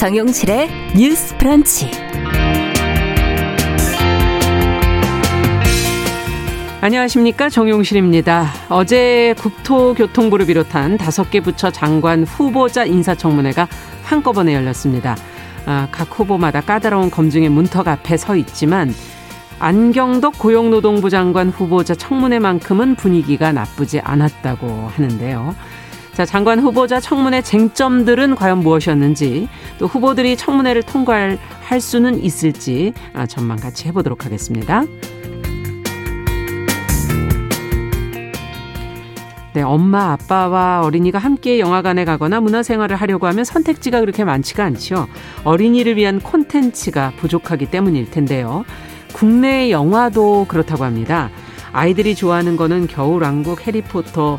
정용실의 뉴스 프런치. 안녕하십니까 정용실입니다. 어제 국토교통부를 비롯한 다섯 개 부처 장관 후보자 인사청문회가 한꺼번에 열렸습니다. 아, 각 후보마다 까다로운 검증의 문턱 앞에 서 있지만 안경덕 고용노동부 장관 후보자 청문회만큼은 분위기가 나쁘지 않았다고 하는데요. 자, 장관 후보자 청문회 쟁점들은 과연 무엇이었는지 또 후보들이 청문회를 통과할 수는 있을지 아, 전망 같이 해보도록 하겠습니다. 네, 엄마, 아빠와 어린이가 함께 영화관에 가거나 문화생활을 하려고 하면 선택지가 그렇게 많지가 않지요. 어린이를 위한 콘텐츠가 부족하기 때문일 텐데요. 국내 영화도 그렇다고 합니다. 아이들이 좋아하는 거는 겨울왕국, 해리포터,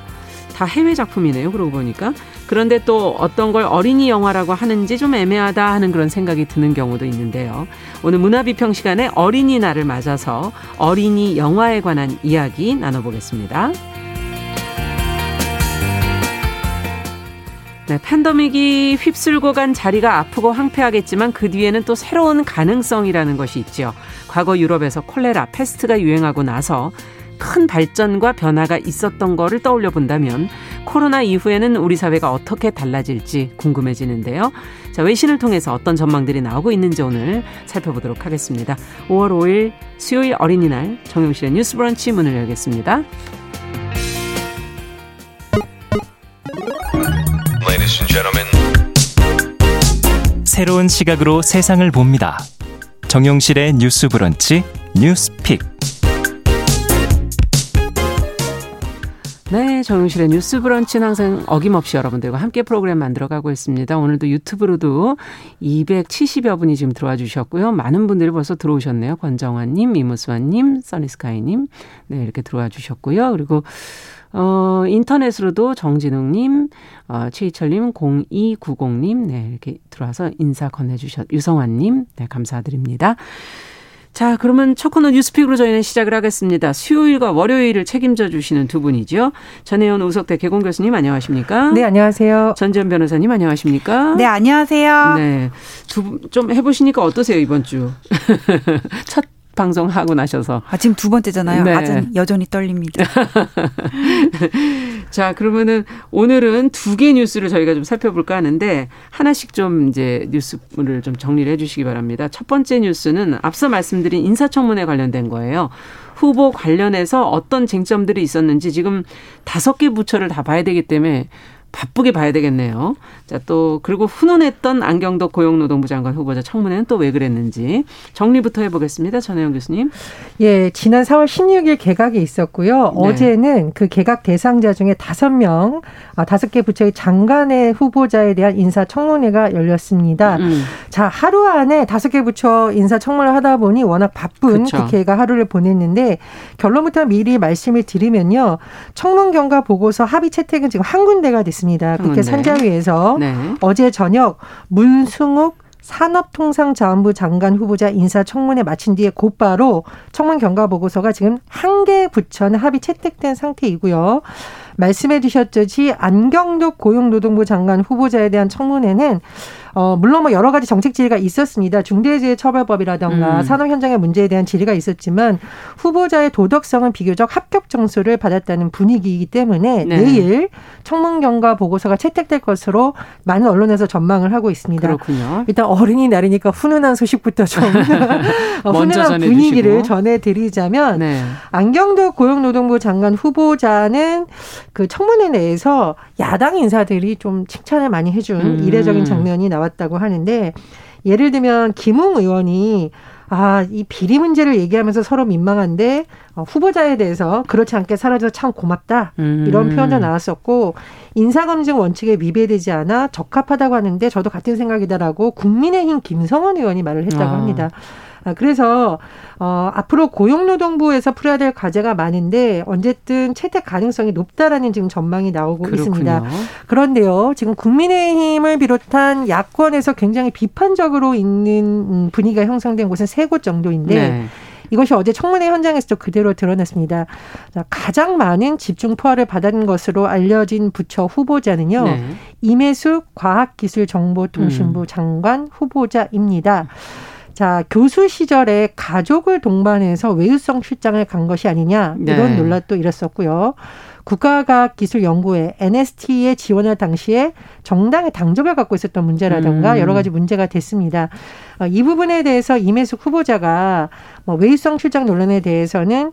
다 해외 작품이네요. 그러고 보니까. 그런데 또 어떤 걸 어린이 영화라고 하는지 좀 애매하다 하는 그런 생각이 드는 경우도 있는데요. 오늘 문화비평 시간에 어린이날을 맞아서 어린이 영화에 관한 이야기 나눠보겠습니다. 네, 팬더믹이 휩쓸고 간 자리가 아프고 황폐하겠지만 그 뒤에는 또 새로운 가능성이라는 것이 있죠. 과거 유럽에서 콜레라, 패스트가 유행하고 나서 큰 발전과 변화가 있었던 거를 떠올려 본다면 코로나 이후에는 우리 사회가 어떻게 달라질지 궁금해지는데요. 자, 외신을 통해서 어떤 전망들이 나오고 있는지 오늘 살펴보도록 하겠습니다. 5월 5일 수요일 어린이날 정용실의 뉴스 브런치 문을 열겠습니다. 새로운 시각으로 세상을 봅니다. 정용실의 뉴스 브런치 뉴스 픽. 네, 정용실의 뉴스 브런치는 항상 어김없이 여러분들과 함께 프로그램 만들어가고 있습니다. 오늘도 유튜브로도 270여 분이 지금 들어와 주셨고요. 많은 분들이 벌써 들어오셨네요. 권정환님, 이무수환님, 써니스카이님. 네, 이렇게 들어와 주셨고요. 그리고 어, 인터넷으로도 정진웅님, 어, 최희철님, 0290님, 네, 이렇게 들어와서 인사 건네주셨, 유성환님, 네, 감사드립니다. 자, 그러면 첫 코너 뉴스픽으로 저희는 시작을 하겠습니다. 수요일과 월요일을 책임져 주시는 두 분이죠. 전혜연 우석대 개공 교수님 안녕하십니까? 네, 안녕하세요. 전지현 변호사님 안녕하십니까? 네, 안녕하세요. 네. 두 좀 해보시니까 어떠세요, 이번 주? 첫 방송 하고 나셔서. 아, 지금 두 번째잖아요. 네. 아직 여전히 떨립니다. 자, 그러면은 오늘은 두 개 뉴스를 저희가 좀 살펴볼까 하는데 하나씩 좀 이제 뉴스를 좀 정리를 해 주시기 바랍니다. 첫 번째 뉴스는 앞서 말씀드린 인사청문회 관련된 거예요. 후보 관련해서 어떤 쟁점들이 있었는지 지금 다섯 개 부처를 다 봐야 되기 때문에 바쁘게 봐야 되겠네요. 자, 또, 그리고 훈훈했던 안경덕 고용노동부 장관 후보자 청문회는 또 왜 그랬는지 정리부터 해보겠습니다. 전혜영 교수님. 예, 지난 4월 16일 개각이 있었고요. 네. 어제는 그 개각 대상자 중에 다섯 명, 아, 다섯 개 부처의 장관의 후보자에 대한 인사 청문회가 열렸습니다. 음. 자, 하루 안에 다섯 개 부처 인사 청문을 하다 보니 워낙 바쁜 그쵸. 국회가 하루를 보냈는데 결론부터 미리 말씀을 드리면요. 청문 경과 보고서 합의 채택은 지금 한 군데가 됐습니다. 있습니다. 국회 산자위에서 네. 어제 저녁 문승욱 산업통상자원부 장관 후보자 인사청문회 마친 뒤에 곧바로 청문 경과 보고서가 지금 한 개 부처는 합의 채택된 상태이고요. 말씀해 주셨듯이 안경덕 고용노동부 장관 후보자에 대한 청문회는 어, 물론 뭐 여러 가지 정책 질의가 있었습니다. 중대재해처벌법이라던가 음. 산업 현장의 문제에 대한 질의가 있었지만 후보자의 도덕성은 비교적 합격 점수를 받았다는 분위기이기 때문에 네. 내일 청문 경과 보고서가 채택될 것으로 많은 언론에서 전망을 하고 있습니다. 그렇군요. 일단 어린이날이니까 훈훈한 소식부터 좀 어, 훈훈한 분위기를 전해드리자면 네. 안경도 고용노동부 장관 후보자는 그 청문회 내에서 야당 인사들이 좀 칭찬을 많이 해준 음. 이례적인 장면이 나왔다고 하는데 예를 들면 김웅 의원이 아, 이 비리 문제를 얘기하면서 서로 민망한데 어, 후보자에 대해서 그렇지 않게 사라져서 참 고맙다. 음. 이런 표현도 나왔었고 인사검증 원칙에 위배되지 않아 적합하다고 하는데 저도 같은 생각이다라고 국민의힘 김성원 의원이 말을 했다고 아. 합니다. 아, 그래서 어, 앞으로 고용노동부에서 풀어야 될 과제가 많은데 어쨌든 채택 가능성이 높다라는 지금 전망이 나오고 그렇군요. 있습니다. 그런데요, 지금 국민의힘을 비롯한 야권에서 굉장히 비판적으로 있는 음, 분위기가 형성된 곳은 세 곳 정도인데. 네. 이것이 어제 청문회 현장에서도 그대로 드러났습니다. 자, 가장 많은 집중 포화를 받은 것으로 알려진 부처 후보자는요. 네. 임혜숙 과학기술정보통신부 음. 장관 후보자입니다. 자, 교수 시절에 가족을 동반해서 외유성 출장을 간 것이 아니냐 이런 네. 논란도 일었었고요. 국가과학기술연구회 NST에 지원할 당시에 정당의 당적을 갖고 있었던 문제라든가 음. 여러 가지 문제가 됐습니다. 어, 이 부분에 대해서 임혜숙 후보자가 뭐 외유성 출장 논란에 대해서는 어,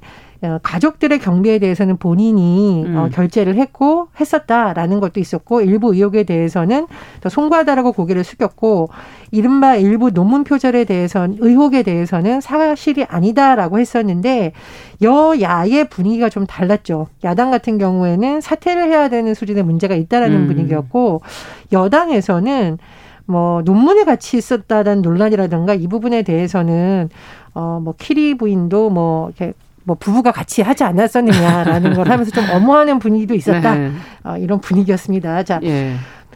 가족들의 경비에 대해서는 본인이 어, 음. 어, 결제를 했고 했었다라는 것도 있었고 일부 의혹에 대해서는 더 송구하다라고 고개를 숙였고 이른바 일부 논문 표절에 대해서는 의혹에 대해서는 사실이 아니다라고 했었는데 여야의 분위기가 좀 달랐죠. 야당 같은 경우에는 사퇴를 해야 되는 수준의 문제가 있다라는 음. 분위기였고 여당에서는 뭐 논문에 같이 있었다는 논란이라든가 이 부분에 대해서는 어뭐 키리 부인도 뭐 이렇게 뭐 부부가 같이 하지 않았었느냐라는 걸 하면서 좀 엄호하는 분위기도 있었다. 네. 어, 이런 분위기였습니다. 자. 예.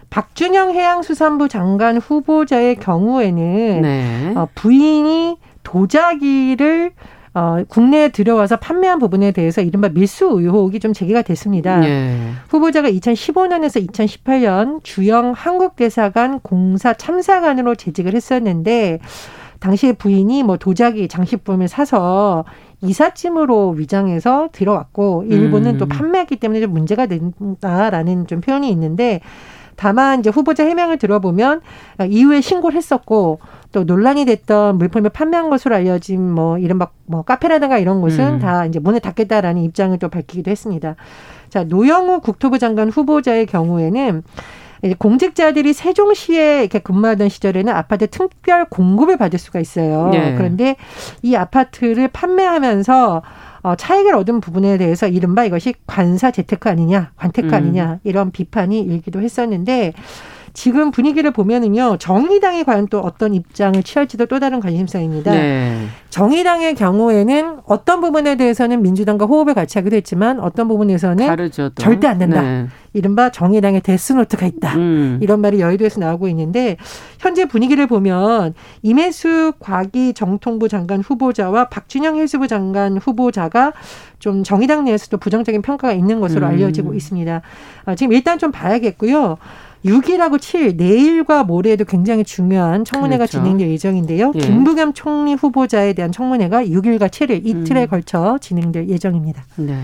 박준영 해양수산부 장관 후보자의 경우에는 네. 어, 부인이 도자기를 어, 국내에 들여와서 판매한 부분에 대해서 이른바 밀수 의혹이 좀 제기가 됐습니다. 예. 후보자가 2015년에서 2018년 주영 한국대사관 공사 참사관으로 재직을 했었는데 당시에 부인이 뭐 도자기 장식품을 사서 이삿짐으로 위장해서 들어왔고 일부는 음. 또 판매했기 때문에 좀 문제가 된다라는 좀 표현이 있는데 다만 이제 후보자 해명을 들어보면 이후에 신고를 했었고 또 논란이 됐던 물품을 판매한 것으로 알려진 뭐 이른바 뭐 카페라든가 이런 곳은 음. 다 이제 문을 닫겠다라는 입장을 또 밝히기도 했습니다. 자 노영우 국토부 장관 후보자의 경우에는 공직자들이 세종시에 이렇게 근무하던 시절에는 아파트 특별 공급을 받을 수가 있어요. 네. 그런데 이 아파트를 판매하면서 어, 차익을 얻은 부분에 대해서 이른바 이것이 관사 재테크 아니냐, 관테크 음. 아니냐 이런 비판이 일기도 했었는데 지금 분위기를 보면은요 정의당이 과연 또 어떤 입장을 취할지도 또 다른 관심사입니다. 네. 정의당의 경우에는 어떤 부분에 대해서는 민주당과 호흡을 같이 하기도 했지만 어떤 부분에서는 다르죠, 절대 안 된다. 네. 이른바 정의당의 데스노트가 있다. 음. 이런 말이 여의도에서 나오고 있는데 현재 분위기를 보면 임혜수 과기 정통부 장관 후보자와 박준영 해수부 장관 후보자가 좀 정의당 내에서도 부정적인 평가가 있는 것으로 음. 알려지고 있습니다. 아, 지금 일단 좀 봐야겠고요. 6일하고 7일 내일과 모레에도 굉장히 중요한 청문회가 그렇죠. 진행될 예정인데요. 예. 김부겸 총리 후보자에 대한 청문회가 6일과 7일 이틀에 음. 걸쳐 진행될 예정입니다. 네.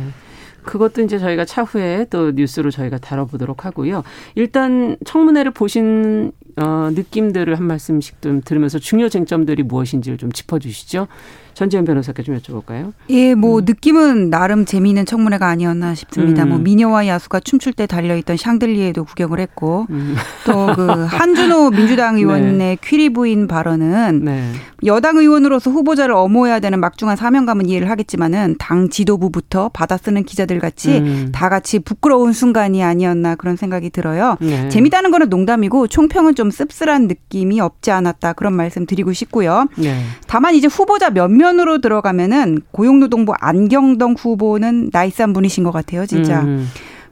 그것도 이제 저희가 차후에 또 뉴스로 저희가 다뤄보도록 하고요. 일단 청문회를 보신 어, 느낌들을 한 말씀씩 좀 들으면서 중요 쟁점들이 무엇인지를 좀 짚어주시죠. 전지현 변호사께 좀 여쭤볼까요? 예, 뭐 음. 느낌은 나름 재미있는 청문회가 아니었나 싶습니다. 뭐 음. 뭐 미녀와 야수가 춤출 때 달려있던 샹들리에도 구경을 했고 음. 또그 한준호 민주당 네. 의원의 네. 퀴리 부인 발언은 네. 여당 의원으로서 후보자를 엄호해야 되는 막중한 사명감은 이해를 하겠지만은 당 지도부부터 받아쓰는 기자들 같이 음. 다 같이 부끄러운 순간이 아니었나 그런 생각이 들어요. 네. 재미다는 거는 농담이고 총평은 좀 씁쓸한 느낌이 없지 않았다 그런 말씀 드리고 싶고요. 네. 다만 이제 후보자 몇몇 정면으로 들어가면은 고용노동부 안경동 후보는 나이스한 분이신 것 같아요, 진짜. 음.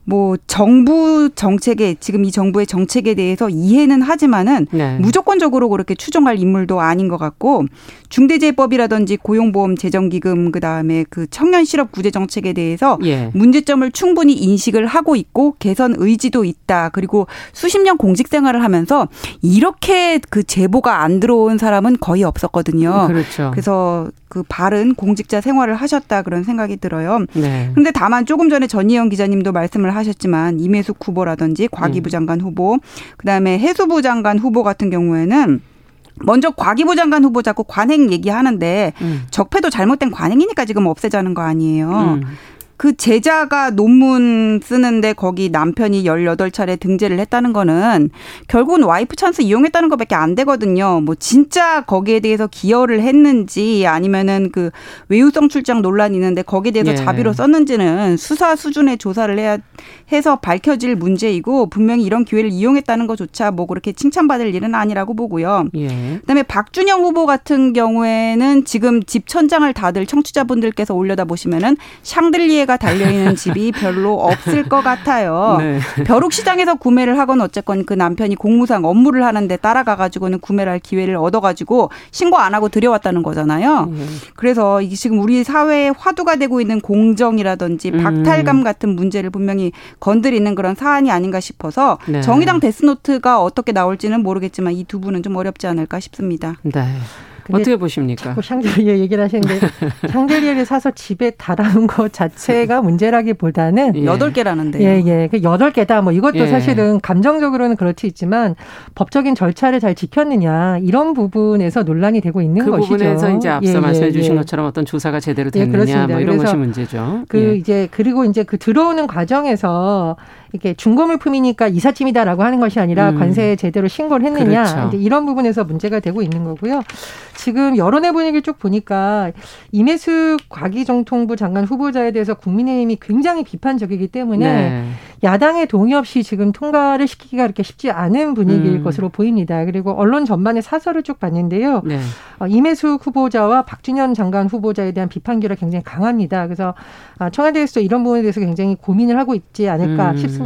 뭐 정부 정책에 지금 이 정부의 정책에 대해서 이해는 하지만은 네. 무조건적으로 그렇게 추정할 인물도 아닌 것 같고 중대재해법이라든지 고용보험 재정기금 그다음에 그 청년 실업 구제 정책에 대해서 예. 문제점을 충분히 인식을 하고 있고 개선 의지도 있다. 그리고 수십 년 공직 생활을 하면서 이렇게 그 제보가 안 들어온 사람은 거의 없었거든요. 그렇죠. 그래서 그 바른 공직자 생활을 하셨다 그런 생각이 들어요. 네. 그런데 다만 조금 전에 전희영 기자님도 말씀을 하셨지만 임혜숙 후보라든지 과기부 음. 장관 후보, 그다음에 해수부 장관 후보 같은 경우에는 먼저 과기부 장관 후보 자꾸 관행 얘기하는데 음. 적폐도 잘못된 관행이니까 지금 없애자는 거 아니에요. 음. 그 제자가 논문 쓰는데 거기 남편이 18차례 등재를 했다는 거는 결국은 와이프 찬스 이용했다는 것밖에 안 되거든요. 뭐 진짜 거기에 대해서 기여를 했는지 아니면은 그 외유성 출장 논란이 있는데 거기에 대해서 예. 자비로 썼는지는 수사 수준의 조사를 해야 해서 밝혀질 문제이고 분명히 이런 기회를 이용했다는 것조차 뭐 그렇게 칭찬받을 일은 아니라고 보고요. 예. 그다음에 박준영 후보 같은 경우에는 지금 집 천장을 다들 청취자분들께서 올려다 보시면은 샹들리에 개가 달려 있는 집이 별로 없을 것 같아요. 네. 벼룩 시장에서 구매를 하건 어쨌건 그 남편이 공무상 업무를 하는데 따라가 가지고는 구매를 할 기회를 얻어 가지고 신고 안 하고 들여왔다는 거잖아요. 네. 그래서 이게 지금 우리 사회에 화두가 되고 있는 공정이라든지 음. 박탈감 같은 문제를 분명히 건드리는 그런 사안이 아닌가 싶어서 네. 정의당 데스노트가 어떻게 나올지는 모르겠지만 이 두 분은 좀 어렵지 않을까 싶습니다. 네. 어떻게 보십니까? 자꾸 샹들리에 얘기를 하시는데 샹들리에를 사서 집에 달아놓은 것 자체가 문제라기보다는 여덟 예. 개라는데 예, 예. 그 여덟 개다. 뭐 이것도 예. 사실은 감정적으로는 그렇지 있지만 법적인 절차를 잘 지켰느냐 이런 부분에서 논란이 되고 있는 그 것이죠. 그 부분에서 이제 앞서 예, 예 말씀해 주신 예. 것처럼 어떤 조사가 제대로 됐느냐 뭐 이런 것이 문제죠. 그 이제 그리고 이제 그 들어오는 과정에서 이게 중고물품이니까 이삿짐이다라고 하는 것이 아니라 음. 관세에 제대로 신고를 했느냐 그렇죠. 이제 이런 부분에서 문제가 되고 있는 거고요. 지금 여론의 분위기를 쭉 보니까 임혜수 과기정통부 장관 후보자에 대해서 국민의힘이 굉장히 비판적이기 때문에 네. 야당의 동의 없이 지금 통과를 시키기가 그렇게 쉽지 않은 분위기일 음. 것으로 보입니다. 그리고 언론 전반의 사설을 쭉 봤는데요. 네. 어, 임혜수 후보자와 박준현 장관 후보자에 대한 비판기가 굉장히 강합니다. 그래서 아, 청와대에서 이런 부분에 대해서 굉장히 고민을 하고 있지 않을까 음. 싶습니다.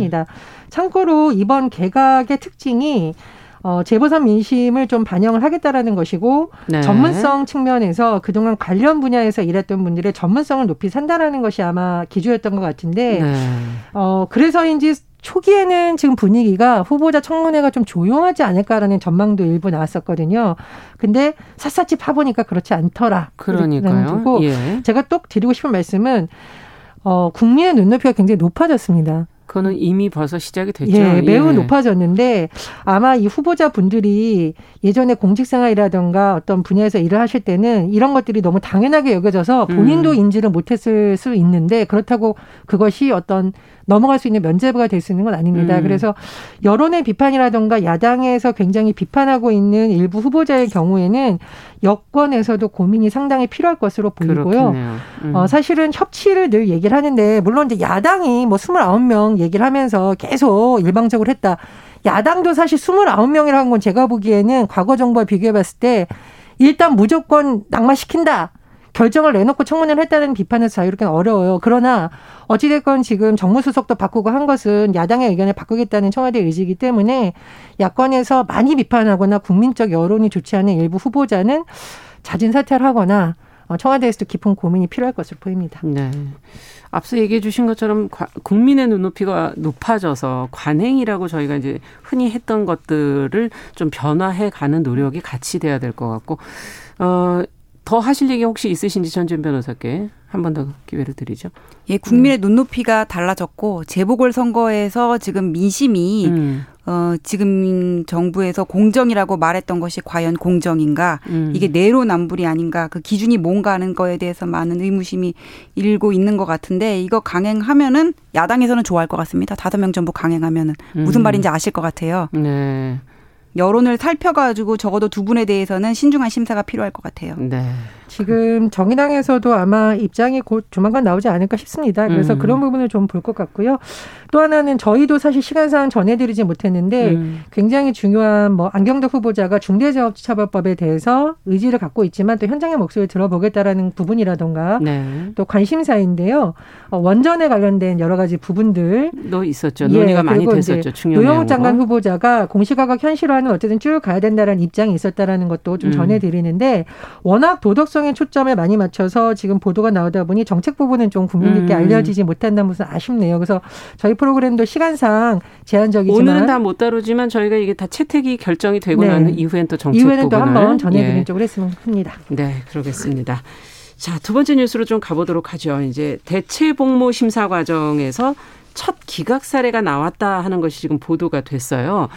참고로 이번 개각의 특징이 어, 재보선 민심을 좀 반영을 하겠다라는 것이고 네. 전문성 측면에서 그동안 관련 분야에서 일했던 분들의 전문성을 높이 산다라는 것이 아마 기조였던 것 같은데 네. 어, 그래서인지 초기에는 지금 분위기가 후보자 청문회가 좀 조용하지 않을까라는 전망도 일부 나왔었거든요. 근데 샅샅이 파보니까 그렇지 않더라. 그러니까요. 예. 제가 또 드리고 싶은 말씀은 어, 국민의 눈높이가 굉장히 높아졌습니다. 그거는 이미 벌써 시작이 됐죠. 예, 매우 예. 높아졌는데 아마 이 후보자 분들이 예전에 공직생활이라든가 어떤 분야에서 일을 하실 때는 이런 것들이 너무 당연하게 여겨져서 본인도 음. 인지를 못했을 수 있는데 그렇다고 그것이 어떤 넘어갈 수 있는 면제부가 될 수 있는 건 아닙니다. 음. 그래서 여론의 비판이라던가 야당에서 굉장히 비판하고 있는 일부 후보자의 경우에는 여권에서도 고민이 상당히 필요할 것으로 보이고요. 음. 어, 사실은 협치를 늘 얘기를 하는데 물론 이제 야당이 뭐 29명 얘기를 하면서 계속 일방적으로 했다. 야당도 사실 29명이라는 건 제가 보기에는 과거 정부와 비교해 봤을 때 일단 무조건 낙마시킨다. 결정을 내놓고 청문회를 했다는 비판에서 자유롭게는 어려워요. 그러나 어찌됐건 지금 정무수석도 바꾸고 한 것은 야당의 의견을 바꾸겠다는 청와대 의지이기 때문에 야권에서 많이 비판하거나 국민적 여론이 좋지 않은 일부 후보자는 자진 사퇴를 하거나 어, 청와대에서도 깊은 고민이 필요할 것으로 보입니다. 네. 앞서 얘기해 주신 것처럼 국민의 눈높이가 높아져서 관행이라고 저희가 이제 흔히 했던 것들을 좀 변화해 가는 노력이 같이 돼야 될 것 같고, 어, 더 하실 얘기 혹시 있으신지 전준 변호사께 한 번 더 기회를 드리죠. 예, 국민의 음. 눈높이가 달라졌고 재보궐 선거에서 지금 민심이 음. 어, 지금 정부에서 공정이라고 말했던 것이 과연 공정인가? 음. 이게 내로남불이 아닌가? 그 기준이 뭔가 하는 거에 대해서 많은 의무심이 일고 있는 것 같은데 이거 강행하면은 야당에서는 좋아할 것 같습니다. 다섯 명 전부 강행하면은 무슨 음. 말인지 아실 것 같아요. 네. 여론을 살펴가지고 적어도 두 분에 대해서는 신중한 심사가 필요할 것 같아요. 네. 지금 정의당에서도 아마 입장이 곧 조만간 나오지 않을까 싶습니다. 그래서 음. 그런 부분을 좀 볼 것 같고요. 또 하나는 저희도 사실 시간상 전해드리지 못했는데 음. 굉장히 중요한 뭐 안경덕 후보자가 중대재해처벌법에 대해서 의지를 갖고 있지만 또 현장의 목소리를 들어보겠다라는 부분이라던가 네. 또 관심사인데요. 어, 원전에 관련된 여러 가지 부분들도 있었죠. 논의가 예, 많이 됐었죠. 중요한 노영욱 장관 후보자가 공시가격 현실화 는 어쨌든 쭉 가야 된다라는 입장이 있었다라는 것도 좀 음. 전해드리는데 워낙 도덕성에 초점을 많이 맞춰서 지금 보도가 나오다 보니 정책 부분은 좀 국민들께 음. 알려지지 못한다는 것은 아쉽네요. 그래서 저희 프로그램도 시간상 제한적이지만 오늘은 다 못 다루지만 저희가 이게 다 채택이 결정이 되고 네. 나는 이후엔 또 정책 이후에는 또 한번 전해드리는 예. 쪽으로 했으면 합니다. 네, 그러겠습니다. 자, 두 번째 뉴스로 좀 가보도록 하죠. 이제 대체 복무 심사 과정에서 첫 기각 사례가 나왔다 하는 것이 지금 보도가 됐어요.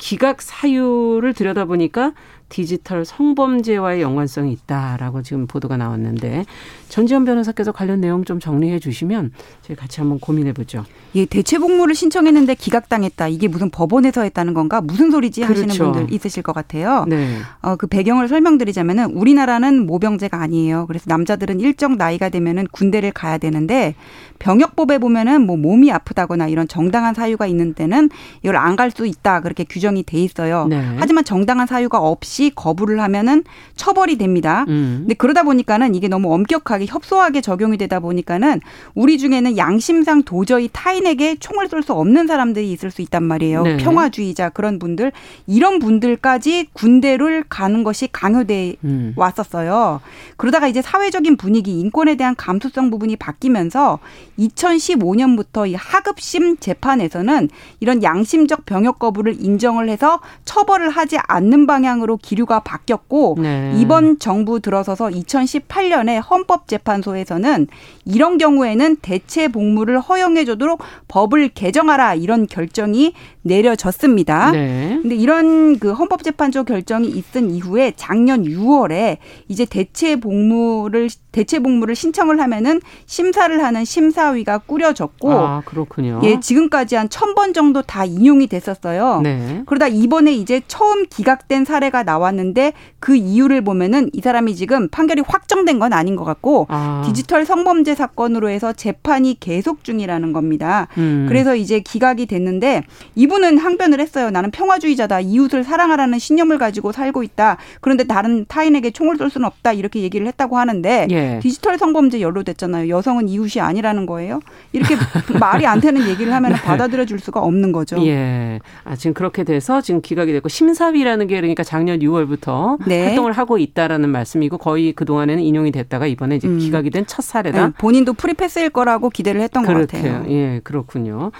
기각 사유를 들여다보니까 디지털 성범죄와의 연관성이 있다라고 지금 보도가 나왔는데 전지현 변호사께서 관련 내용 좀 정리해 주시면 저희 같이 한번 고민해 보죠. 예, 대체 복무를 신청했는데 기각당했다. 이게 무슨 법원에서 했다는 건가? 무슨 소리지 하시는 그렇죠. 분들 있으실 것 같아요. 네. 어, 그 배경을 설명드리자면은 우리나라는 모병제가 아니에요. 그래서 남자들은 일정 나이가 되면은 군대를 가야 되는데 병역법에 보면은 뭐 몸이 아프다거나 이런 정당한 사유가 있는 때는 이걸 안 갈 수 있다. 그렇게 규정이 돼 있어요. 네. 하지만 정당한 사유가 없이 없이 거부를 하면은 처벌이 됩니다. 음. 근데 그러다 보니까는 이게 너무 엄격하게 협소하게 적용이 되다 보니까는 우리 중에는 양심상 도저히 타인에게 총을 쏠 수 없는 사람들이 있을 수 있단 말이에요. 네. 평화주의자 그런 분들 이런 분들까지 군대를 가는 것이 강요돼 음. 왔었어요. 그러다가 이제 사회적인 분위기 인권에 대한 감수성 부분이 바뀌면서 2015년부터 이 하급심 재판에서는 이런 양심적 병역 거부를 인정을 해서 처벌을 하지 않는 방향으로 기류가 바뀌었고 네. 이번 정부 들어서서 2018년에 헌법재판소에서는 이런 경우에는 대체 복무를 허용해 주도록 법을 개정하라 이런 결정이 내려졌습니다. 네. 근데 이런 그 헌법재판소 결정이 있은 이후에 작년 6월에 이제 대체 복무를 대체 복무를 신청을 하면은 심사를 하는 심사위가 꾸려졌고 아, 그렇군요. 예, 지금까지 한 천 번 정도 다 인용이 됐었어요. 네. 그러다 이번에 이제 처음 기각된 사례가 나왔는데 그 이유를 보면은 이 사람이 지금 판결이 확정된 건 아닌 것 같고 아. 디지털 성범죄 사건으로 해서 재판이 계속 중이라는 겁니다. 음. 그래서 이제 기각이 됐는데 이 분은 항변을 했어요. 나는 평화주의자다. 이웃을 사랑하라는 신념을 가지고 살고 있다. 그런데 다른 타인에게 총을 쏠 수는 없다. 이렇게 얘기를 했다고 하는데 예. 디지털 성범죄 연루됐잖아요. 여성은 이웃이 아니라는 거예요. 이렇게 말이 안 되는 얘기를 하면 네. 받아들여 줄 수가 없는 거죠. 예. 아, 지금 그렇게 돼서 지금 기각이 됐고 심사위라는 게 그러니까 작년 6월부터 네. 활동을 하고 있다라는 말씀이고 거의 그동안에는 인용이 됐다가 이번에 이제 음. 기각이 된 첫 사례다. 네. 본인도 프리패스일 거라고 기대를 했던 그렇대요. 것 같아요. 예, 그렇군요.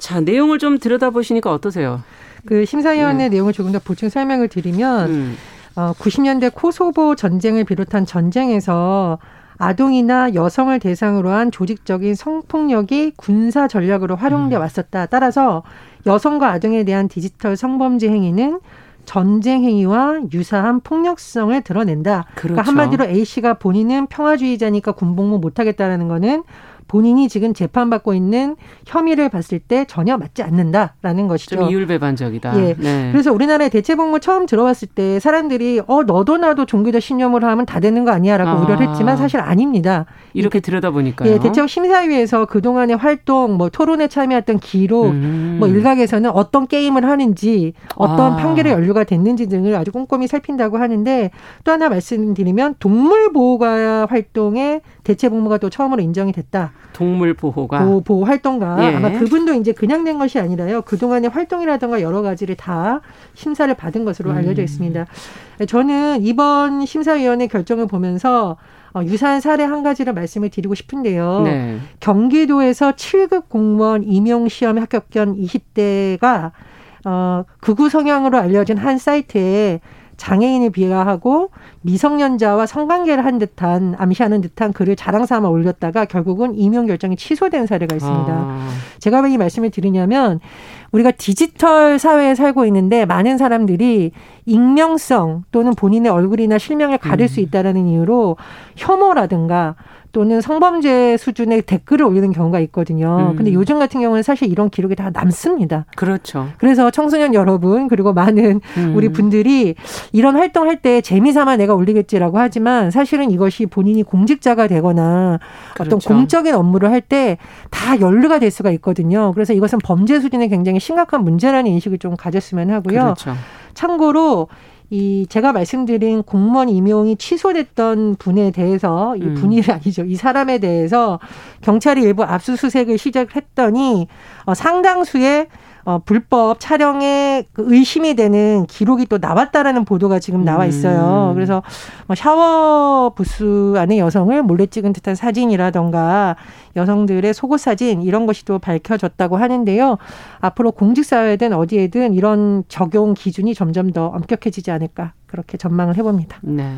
자, 내용을 좀 들여다보시니까 어떠세요? 그 심사위원회 네. 내용을 조금 더 보충 설명을 드리면 음. 어, 90년대 코소보 전쟁을 비롯한 전쟁에서 아동이나 여성을 대상으로 한 조직적인 성폭력이 군사 전략으로 활용돼 음. 왔었다. 따라서 여성과 아동에 대한 디지털 성범죄 행위는 전쟁 행위와 유사한 폭력성을 드러낸다. 그러니까 그렇죠. 그러니까 한마디로 A 씨가 본인은 평화주의자니까 군복무 못하겠다라는 거는 본인이 지금 재판받고 있는 혐의를 봤을 때 전혀 맞지 않는다라는 것이죠. 좀 이율배반적이다. 예. 네. 그래서 우리나라의 대체복무 처음 들어왔을 때 사람들이 어 너도 나도 종교적 신념으로 하면 다 되는 거 아니야라고 아. 우려를 했지만 사실 아닙니다. 이렇게 들여다보니까요. 예, 대체복 심사위에서 그동안의 활동, 뭐 토론에 참여했던 기록, 음. 뭐 일각에서는 어떤 게임을 하는지, 어떤 아. 판결의 연루가 됐는지 등을 아주 꼼꼼히 살핀다고 하는데 또 하나 말씀드리면 동물 보호가 활동에 대체복무가 또 처음으로 인정이 됐다. 동물 보호가 보호, 보호 활동가 예. 아마 그분도 이제 그냥 된 것이 아니라요. 그동안의 활동이라든가 여러 가지를 다 심사를 받은 것으로 알려져 음. 있습니다. 저는 이번 심사위원회 결정을 보면서 어, 유사한 사례 한 가지를 말씀을 드리고 싶은데요. 네. 경기도에서 7급 공무원 임용 시험에 합격한 20대가 어, 극우 성향으로 알려진 한 사이트에 장애인을 비하하고 미성년자와 성관계를 한 듯한 암시하는 듯한 글을 자랑 삼아 올렸다가 결국은 임용 결정이 취소된 사례가 있습니다. 아. 제가 왜 이 말씀을 드리냐면 우리가 디지털 사회에 살고 있는데 많은 사람들이 익명성 또는 본인의 얼굴이나 실명을 가릴 음. 수 있다라는 이유로 혐오라든가 또는 성범죄 수준의 댓글을 올리는 경우가 있거든요. 음. 근데 요즘 같은 경우는 사실 이런 기록이 다 남습니다. 그렇죠. 그래서 청소년 여러분 그리고 많은 음. 우리 분들이 이런 활동할 때 재미삼아 내가 올리겠지라고 하지만 사실은 이것이 본인이 공직자가 되거나 그렇죠. 어떤 공적인 업무를 할 때 다 연루가 될 수가 있거든요. 그래서 이것은 범죄 수준에 굉장히 심각한 문제라는 인식을 좀 가졌으면 하고요. 그렇죠. 참고로 이 제가 말씀드린 공무원 임용이 취소됐던 분에 대해서 이 음. 분이 아니죠. 이 사람에 대해서 경찰이 일부 압수수색을 시작했더니 어, 상당수의 어, 불법 촬영에 그 의심이 되는 기록이 또 나왔다라는 보도가 지금 나와 있어요. 음. 그래서 뭐 샤워 부스 안에 여성을 몰래 찍은 듯한 사진이라던가 여성들의 속옷 사진 이런 것이 또 밝혀졌다고 하는데요. 앞으로 공직사회든 어디에든 이런 적용 기준이 점점 더 엄격해지지 않을까 그렇게 전망을 해봅니다. 네.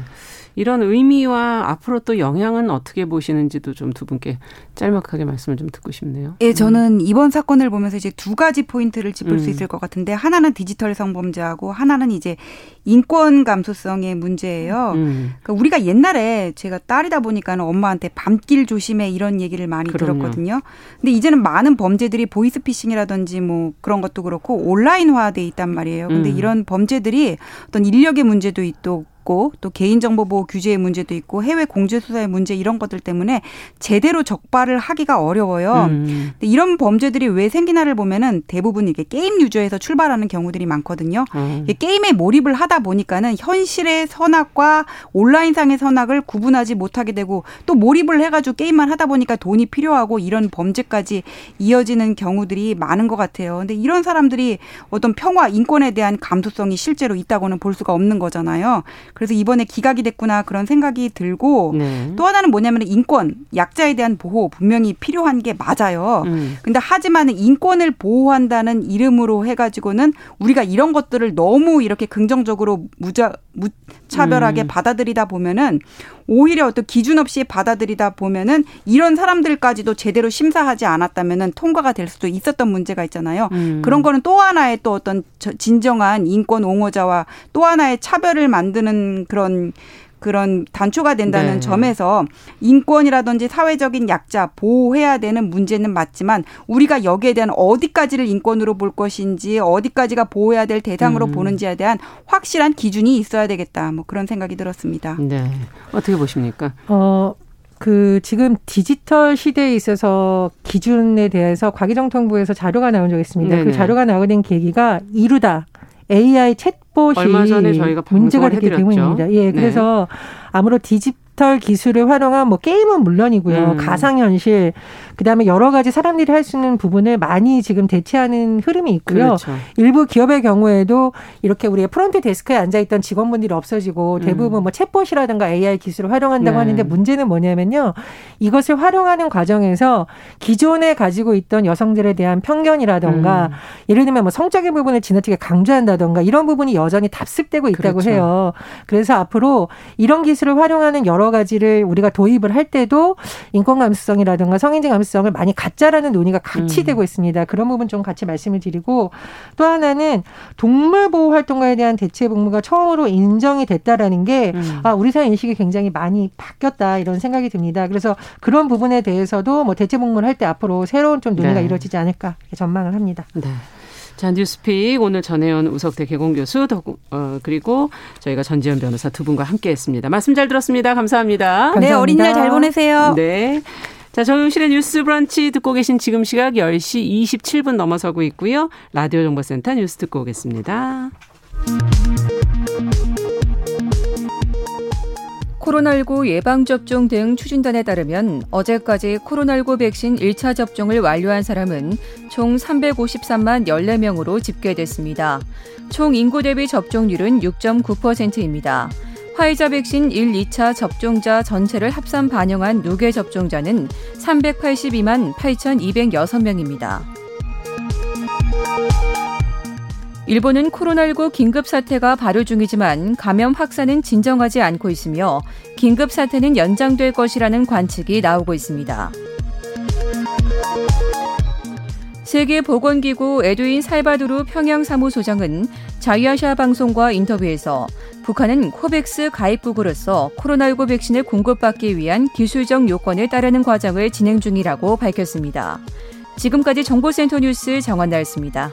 이런 의미와 앞으로 또 영향은 어떻게 보시는지도 좀 두 분께 짤막하게 말씀을 좀 듣고 싶네요. 예, 저는 이번 사건을 보면서 이제 두 가지 포인트를 짚을 음. 수 있을 것 같은데 하나는 디지털 성범죄하고 하나는 이제 인권 감수성의 문제예요. 음. 그러니까 우리가 옛날에 제가 딸이다 보니까 는 엄마한테 밤길 조심해 이런 얘기를 많이 그럼요. 들었거든요. 근데 이제는 많은 범죄들이 보이스피싱이라든지 뭐 그런 것도 그렇고 온라인화돼 있단 말이에요. 근데 음. 이런 범죄들이 어떤 인력의 문제도 있고 있고 또 개인정보 보호 규제의 문제도 있고 해외 공조수사의 문제 이런 것들 때문에 제대로 적발을 하기가 어려워요. 음. 이런 범죄들이 왜 생기나를 보면은 대부분 이게 게임 유저에서 출발하는 경우들이 많거든요. 음. 게임에 몰입을 하다 보니까는 현실의 선악과 온라인상의 선악을 구분하지 못하게 되고 또 몰입을 해가지고 게임만 하다 보니까 돈이 필요하고 이런 범죄까지 이어지는 경우들이 많은 것 같아요. 근데 이런 사람들이 어떤 평화, 인권에 대한 감수성이 실제로 있다고는 볼 수가 없는 거잖아요. 그래서 이번에 기각이 됐구나 그런 생각이 들고 네. 또 하나는 뭐냐면 인권, 약자에 대한 보호 분명히 필요한 게 맞아요. 음. 근데 하지만 인권을 보호한다는 이름으로 해가지고는 우리가 이런 것들을 너무 이렇게 긍정적으로 무자, 무차별하게 음. 받아들이다 보면은 오히려 어떤 기준 없이 받아들이다 보면은 이런 사람들까지도 제대로 심사하지 않았다면은 통과가 될 수도 있었던 문제가 있잖아요. 음. 그런 거는 또 하나의 또 어떤 진정한 인권 옹호자와 또 하나의 차별을 만드는 그런 그런 단초가 된다는 네. 점에서 인권이라든지 사회적인 약자 보호해야 되는 문제는 맞지만 우리가 여기에 대한 어디까지를 인권으로 볼 것인지 어디까지가 보호해야 될 대상으로 음. 보는지에 대한 확실한 기준이 있어야 되겠다. 뭐 그런 생각이 들었습니다. 네. 어떻게 보십니까? 어, 그 지금 디지털 시대에 있어서 기준에 대해서 과기정통부에서 자료가 나온 적이 있습니다. 그 네네. 그 자료가 나오게 된 계기가 이루다 AI 챗봇이 얼마 전에 저희가 문제가 되기 때문입니다. 예, 네. 그래서 네. 아무래도 디지털 기술을 활용한 뭐 게임은 물론이고요. 음. 가상현실 그 다음에 여러 가지 사람들이 할 수 있는 부분을 많이 지금 대체하는 흐름이 있고요. 그렇죠. 일부 기업의 경우에도 이렇게 우리가 프론트 데스크에 앉아 있던 직원분들이 없어지고 음. 대부분 음. 뭐 챗봇이라든가 AI 기술을 활용한다고 네. 하는데 문제는 뭐냐면요. 이것을 활용하는 과정에서 기존에 가지고 있던 여성들에 대한 편견이라든가 음. 예를 들면 뭐 성적인 부분을 지나치게 강조한다든가 이런 부분이 여전히 답습되고 있다고 그렇죠. 해요. 그래서 앞으로 이런 기술을 활용하는 여러 가지를 우리가 도입을 할 때도 인권 감수성이라든가 성인지 감수성 가능성을 많이 갖자라는 논의가 같이 음. 되고 있습니다. 그런 부분 좀 같이 말씀을 드리고 또 하나는 동물 보호 활동가에 대한 대체 복무가 처음으로 인정이 됐다라는 게 음. 아, 우리 사회 인식이 굉장히 많이 바뀌었다 이런 생각이 듭니다. 그래서 그런 부분에 대해서도 뭐 대체 복무를 할 때 앞으로 새로운 좀 논의가 네. 이루어지지 않을까 전망을 합니다. 네. 자, 뉴스픽 오늘 전혜연 우석대 개공 교수 어, 그리고 저희가 전지현 변호사 두 분과 함께했습니다. 말씀 잘 들었습니다. 감사합니다. 감사합니다. 네, 어린이날 잘 보내세요. 네. 자, 정용실의 뉴스 브런치 듣고 계신 지금 시각 10시 27분 넘어서고 있고요. 라디오 정보센터 뉴스 듣고 오겠습니다. 코로나19 예방접종 등 추진단에 따르면 어제까지 코로나19 백신 1차 접종을 완료한 사람은 총 353만 14명으로 집계됐습니다. 총 인구 대비 접종률은 6.9%입니다. 화이자 백신 1, 2차 접종자 전체를 합산 반영한 누계 접종자는 382만 8,206명입니다. 일본은 코로나19 긴급 사태가 발효 중이지만 감염 확산은 진정하지 않고 있으며 긴급 사태는 연장될 것이라는 관측이 나오고 있습니다. 세계보건기구 에드윈 살바도르 평양사무소장은 자유아시아 방송과 인터뷰에서 북한은 코백스 가입국으로서 코로나19 백신을 공급받기 위한 기술적 요건을 따르는 과정을 진행 중이라고 밝혔습니다. 지금까지 정보센터 뉴스 정원나였습니다.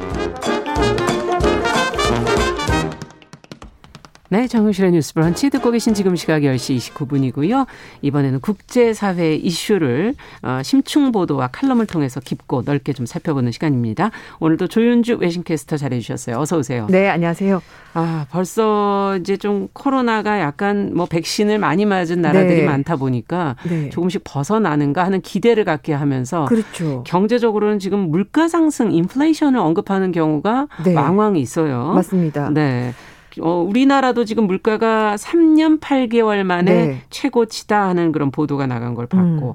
네, 정용실의 뉴스 브런치 듣고 계신 지금 시각 10시 29분이고요. 이번에는 국제사회 이슈를 어, 심층 보도와 칼럼을 통해서 깊고 넓게 좀 살펴보는 시간입니다. 오늘도 조윤주 외신캐스터 잘해주셨어요. 어서 오세요. 네, 안녕하세요. 아, 벌써 이제 좀 코로나가 약간 뭐 백신을 많이 맞은 나라들이 네. 많다 보니까 네. 조금씩 벗어나는가 하는 기대를 갖게 하면서 그렇죠. 경제적으로는 지금 물가 상승, 인플레이션을 언급하는 경우가 네. 왕왕 있어요. 맞습니다. 네. 어, 우리나라도 지금 물가가 3년 8개월 만에 네. 최고치다 하는 그런 보도가 나간 걸 봤고 음.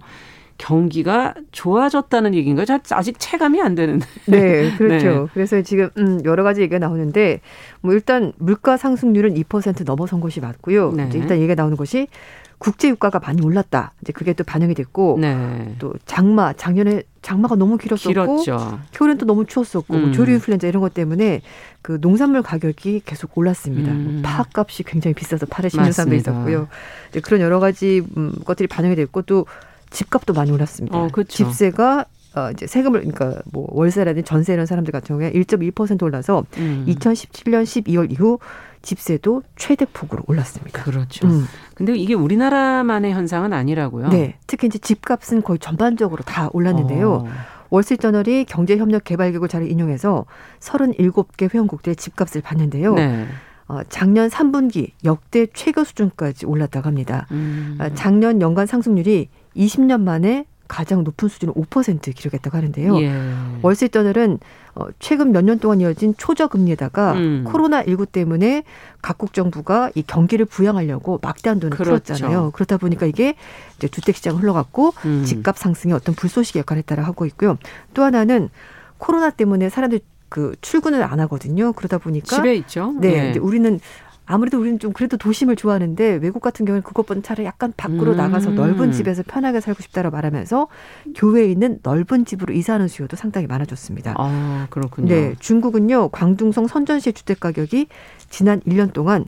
경기가 좋아졌다는 얘기인가요? 아직 체감이 안 되는데. 네, 그렇죠. 네. 그래서 지금 음, 여러 가지 얘기가 나오는데 뭐 일단 물가 상승률은 2% 넘어선 것이 맞고요. 네. 일단 얘기가 나오는 것이 국제 유가가 많이 올랐다. 이제 그게 또 반영이 됐고 네. 또 장마 작년에 장마가 너무 길었었고 길었죠. 겨울엔 또 너무 추웠었고 뭐 음. 뭐 조류 인플루엔자 이런 것 때문에 그 농산물 가격이 계속 올랐습니다. 뭐 음. 파값이 굉장히 비싸서 파를 심는 사람도 있었고요. 이제 그런 여러 가지 음, 것들이 반영이 됐고 또 집값도 많이 올랐습니다. 어, 그렇죠. 집세가 어 이제 세금을 그러니까 뭐 월세라든지 전세 이런 사람들 같은 경우에 1.1% 올라서 음. 2017년 12월 이후 집세도 최대폭으로 올랐습니다. 그렇죠. 음. 근데 이게 우리나라만의 현상은 아니라고요. 네. 특히 이제 집값은 거의 전반적으로 다 올랐는데요. 어. 월스트저널이 경제협력개발기구 자료 인용해서 37개 회원국들의 집값을 봤는데요. 네. 어, 작년 3분기 역대 최고 수준까지 올랐다고 합니다. 음. 어, 작년 연간 상승률이 20년 만에 가장 높은 수준을 5% 기록했다고 하는데요. 예. 월세터널은 어, 최근 몇 년 동안 이어진 초저금리에다가 음. 코로나19 때문에 각국 정부가 이 경기를 부양하려고 막대한 돈을 그렇죠. 풀었잖아요. 그렇다 보니까 이게 이제 주택시장 흘러갔고 음. 집값 상승에 어떤 불쏘시개 역할을 했다라 하고 있고요. 또 하나는 코로나 때문에 사람들이 그 출근을 안 하거든요. 그러다 보니까 집에 있죠. 네, 네. 우리는 아무래도 우리는 좀 그래도 도심을 좋아하는데 외국 같은 경우는 그것보다 차라리 약간 밖으로 음. 나가서 넓은 집에서 편하게 살고 싶다라고 말하면서 교외에 있는 넓은 집으로 이사하는 수요도 상당히 많아졌습니다. 아, 그렇군요. 네, 중국은요. 광둥성 선전시의 주택 가격이 지난 1년 동안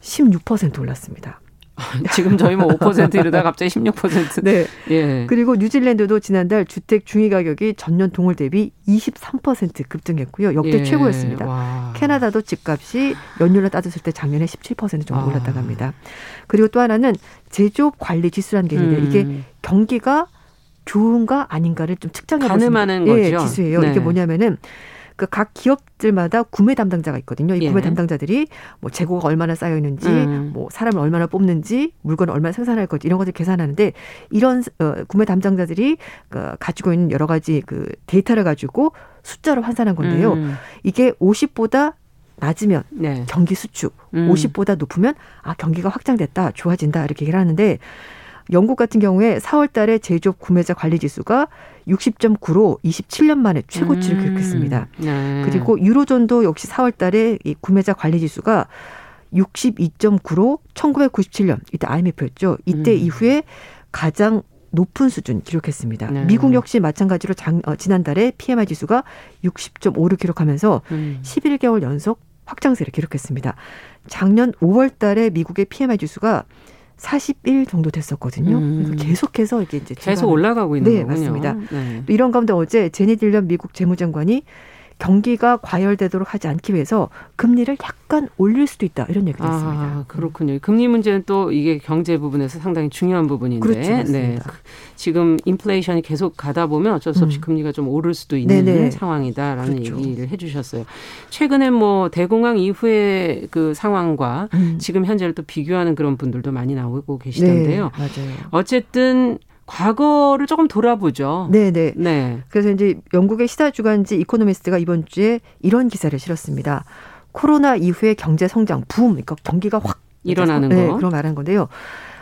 16% 올랐습니다. 지금 저희 뭐 5% 이러다 갑자기 16%. 네. 예. 그리고 뉴질랜드도 지난달 주택 중위 가격이 전년 동월 대비 23% 급등했고요. 역대 예. 최고였습니다. 와. 캐나다도 집값이 연율로 따졌을 때 작년에 17% 정도 아. 올랐다고 합니다. 그리고 또 하나는 제조업 관리 지수라는 게 있는데 음. 이게 경기가 좋은가 아닌가를 좀 측정해 보는 예, 지수예요. 네. 이게 뭐냐면은 그 각 기업들마다 구매 담당자가 있거든요. 이 구매 예. 담당자들이 뭐 재고가 얼마나 쌓여 있는지, 음. 뭐 사람을 얼마나 뽑는지, 물건을 얼마나 생산할 건지 이런 것들 계산하는데 이런 어, 구매 담당자들이 그 가지고 있는 여러 가지 그 데이터를 가지고 숫자로 환산한 건데요. 음. 이게 50보다 낮으면 네. 경기 수축, 음. 50보다 높으면 아 경기가 확장됐다, 좋아진다 이렇게 얘기를 하는데 영국 같은 경우에 4월 달에 제조업 구매자 관리 지수가 60.9로 27년 만에 최고치를 음. 기록했습니다. 네. 그리고 유로존도 역시 4월 달에 이 구매자 관리 지수가 62.9로 1997년 이때 IMF였죠. 이때 음. 이후에 가장 높은 수준 기록했습니다. 네. 미국 역시 마찬가지로 장, 어, 지난달에 PMI 지수가 60.5를 기록하면서 음. 11개월 연속 확장세를 기록했습니다. 작년 5월 달에 미국의 PMI 지수가 41 정도 됐었거든요. 음. 계속해서 이게 이제 계속 올라가고 있는 네, 거군요. 맞습니다. 네. 이런 가운데 어제 제니 딜런 미국 재무장관이 경기가 과열되도록 하지 않기 위해서 금리를 약간 올릴 수도 있다 이런 얘기도 아, 했습니다. 그렇군요. 금리 문제는 또 이게 경제 부분에서 상당히 중요한 부분인데, 그렇죠, 네. 지금 인플레이션이 계속 가다 보면 어쩔 수 없이 음. 금리가 좀 오를 수도 있는 네네. 상황이다라는 그렇죠. 얘기를 해주셨어요. 최근에 뭐 대공황 이후의 그 상황과 음. 지금 현재를 또 비교하는 그런 분들도 많이 나오고 계시던데요. 네, 맞아요. 어쨌든 과거를 조금 돌아보죠. 네네. 네. 그래서 이제 영국의 시사 주간지 이코노미스트가 이번 주에 이런 기사를 실었습니다. 코로나 이후의 경제 성장 붐, 그러니까 경기가 확 일어나는 네, 거. 그런 말한 건데요.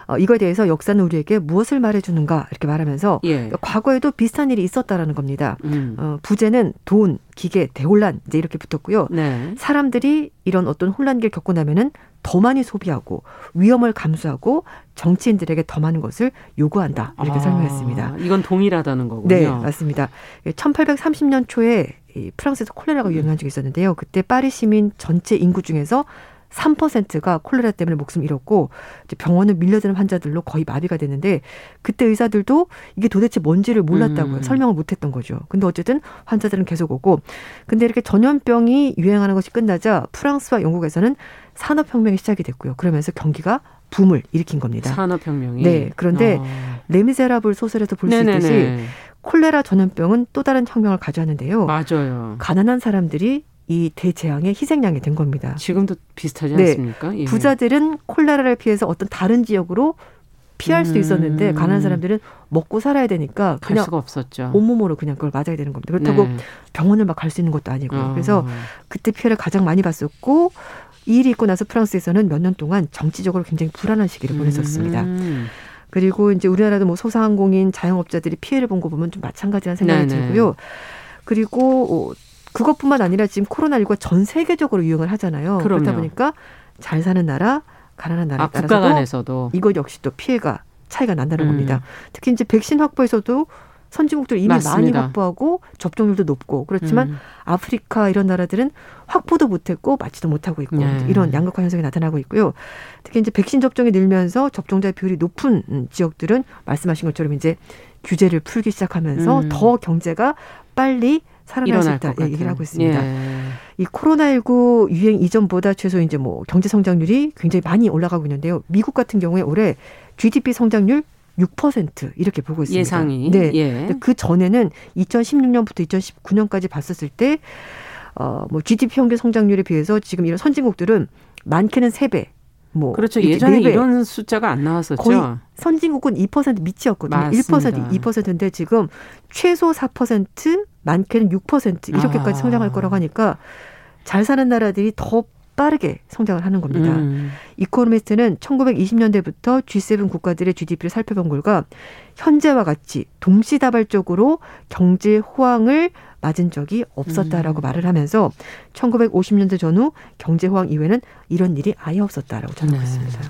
어, 이거에 대해서 역사는 우리에게 무엇을 말해주는가 이렇게 말하면서 예. 과거에도 비슷한 일이 있었다라는 겁니다. 음. 어, 부재는 돈, 기계, 대혼란 이제 이렇게 붙었고요. 네. 사람들이 이런 어떤 혼란기를 겪고 나면은 더 많이 소비하고 위험을 감수하고 정치인들에게 더 많은 것을 요구한다 이렇게 아, 설명했습니다. 이건 동일하다는 거군요. 네, 맞습니다. 1830년 초에 이 프랑스에서 콜레라가 유행한 적이 있었는데요. 그때 파리 시민 전체 인구 중에서 3%가 콜레라 때문에 목숨 잃었고 이제 병원을 밀려드는 환자들로 거의 마비가 됐는데 그때 의사들도 이게 도대체 뭔지를 몰랐다고요. 음. 설명을 못했던 거죠. 근데 어쨌든 환자들은 계속 오고 근데 이렇게 전염병이 유행하는 것이 끝나자 프랑스와 영국에서는 산업혁명이 시작이 됐고요. 그러면서 경기가 붐을 일으킨 겁니다. 산업혁명이. 네. 그런데 어. 레미제라블 소설에서 볼 수 있듯이 콜레라 전염병은 또 다른 혁명을 가져왔는데요. 맞아요. 가난한 사람들이 이 대재앙의 희생양이 된 겁니다. 지금도 비슷하지 네. 않습니까? 예. 부자들은 콜레라를 피해서 어떤 다른 지역으로 피할 있었는데 음. 가난한 사람들은 먹고 살아야 되니까 그냥 수가 없었죠. 온몸으로 그냥 그걸 맞아야 되는 겁니다. 그렇다고 네. 병원을 막 갈 수 있는 것도 아니고요. 어. 그래서 그때 피해를 가장 많이 봤었고 이 일이 있고 나서 프랑스에서는 몇 년 동안 정치적으로 굉장히 불안한 시기를 보냈었습니다. 음. 그리고 이제 우리나라도 뭐 소상공인 자영업자들이 피해를 본 거 보면 좀 마찬가지라는 생각이 네네. 들고요. 그리고 어, 그것뿐만 아니라 지금 코로나19가 전 세계적으로 유행을 하잖아요. 그럼요. 그렇다 보니까 잘 사는 나라, 가난한 나라에 아, 따라서 국가 간에서도 이것 역시 또 피해가 차이가 난다는 음. 겁니다. 특히 이제 백신 확보에서도 선진국들 이미 맞습니다. 많이 확보하고 접종률도 높고 그렇지만 음. 아프리카 이런 나라들은 확보도 못했고 맞지도 못하고 있고 네. 이런 양극화 현상이 나타나고 있고요. 특히 이제 백신 접종이 늘면서 접종자 비율이 높은 지역들은 말씀하신 것처럼 이제 규제를 풀기 시작하면서 음. 더 경제가 빨리 살아날 수 있다 얘기를 하고 있습니다. 예. 이 코로나19 유행 이전보다 최소 이제 뭐 경제 성장률이 굉장히 많이 올라가고 있는데요. 미국 같은 경우에 올해 GDP 성장률 6% 이렇게 보고 있습니다. 예상이. 네. 예. 그 전에는 2016년부터 2019년까지 봤었을 때 어, 뭐 GDP 평균 성장률에 비해서 지금 이런 선진국들은 많게는 3배, 뭐 그렇죠. 예전에 4배. 이런 숫자가 안 나왔었죠. 거의 선진국은 2% 밑이었거든요. 맞습니다. 1% 2%인데 지금 최소 4% 많게는 6% 이렇게까지 아. 성장할 거라고 하니까 잘 사는 나라들이 더 빠르게 성장을 하는 겁니다. 음. 이코노미스트는 1920년대부터 G7 국가들의 GDP를 살펴본 결과 현재와 같이 동시다발적으로 경제 호황을 맞은 적이 없었다라고 음. 말을 하면서 1950년대 전후 경제 호황 이후에는 이런 일이 아예 없었다라고 전하고 네. 있습니다.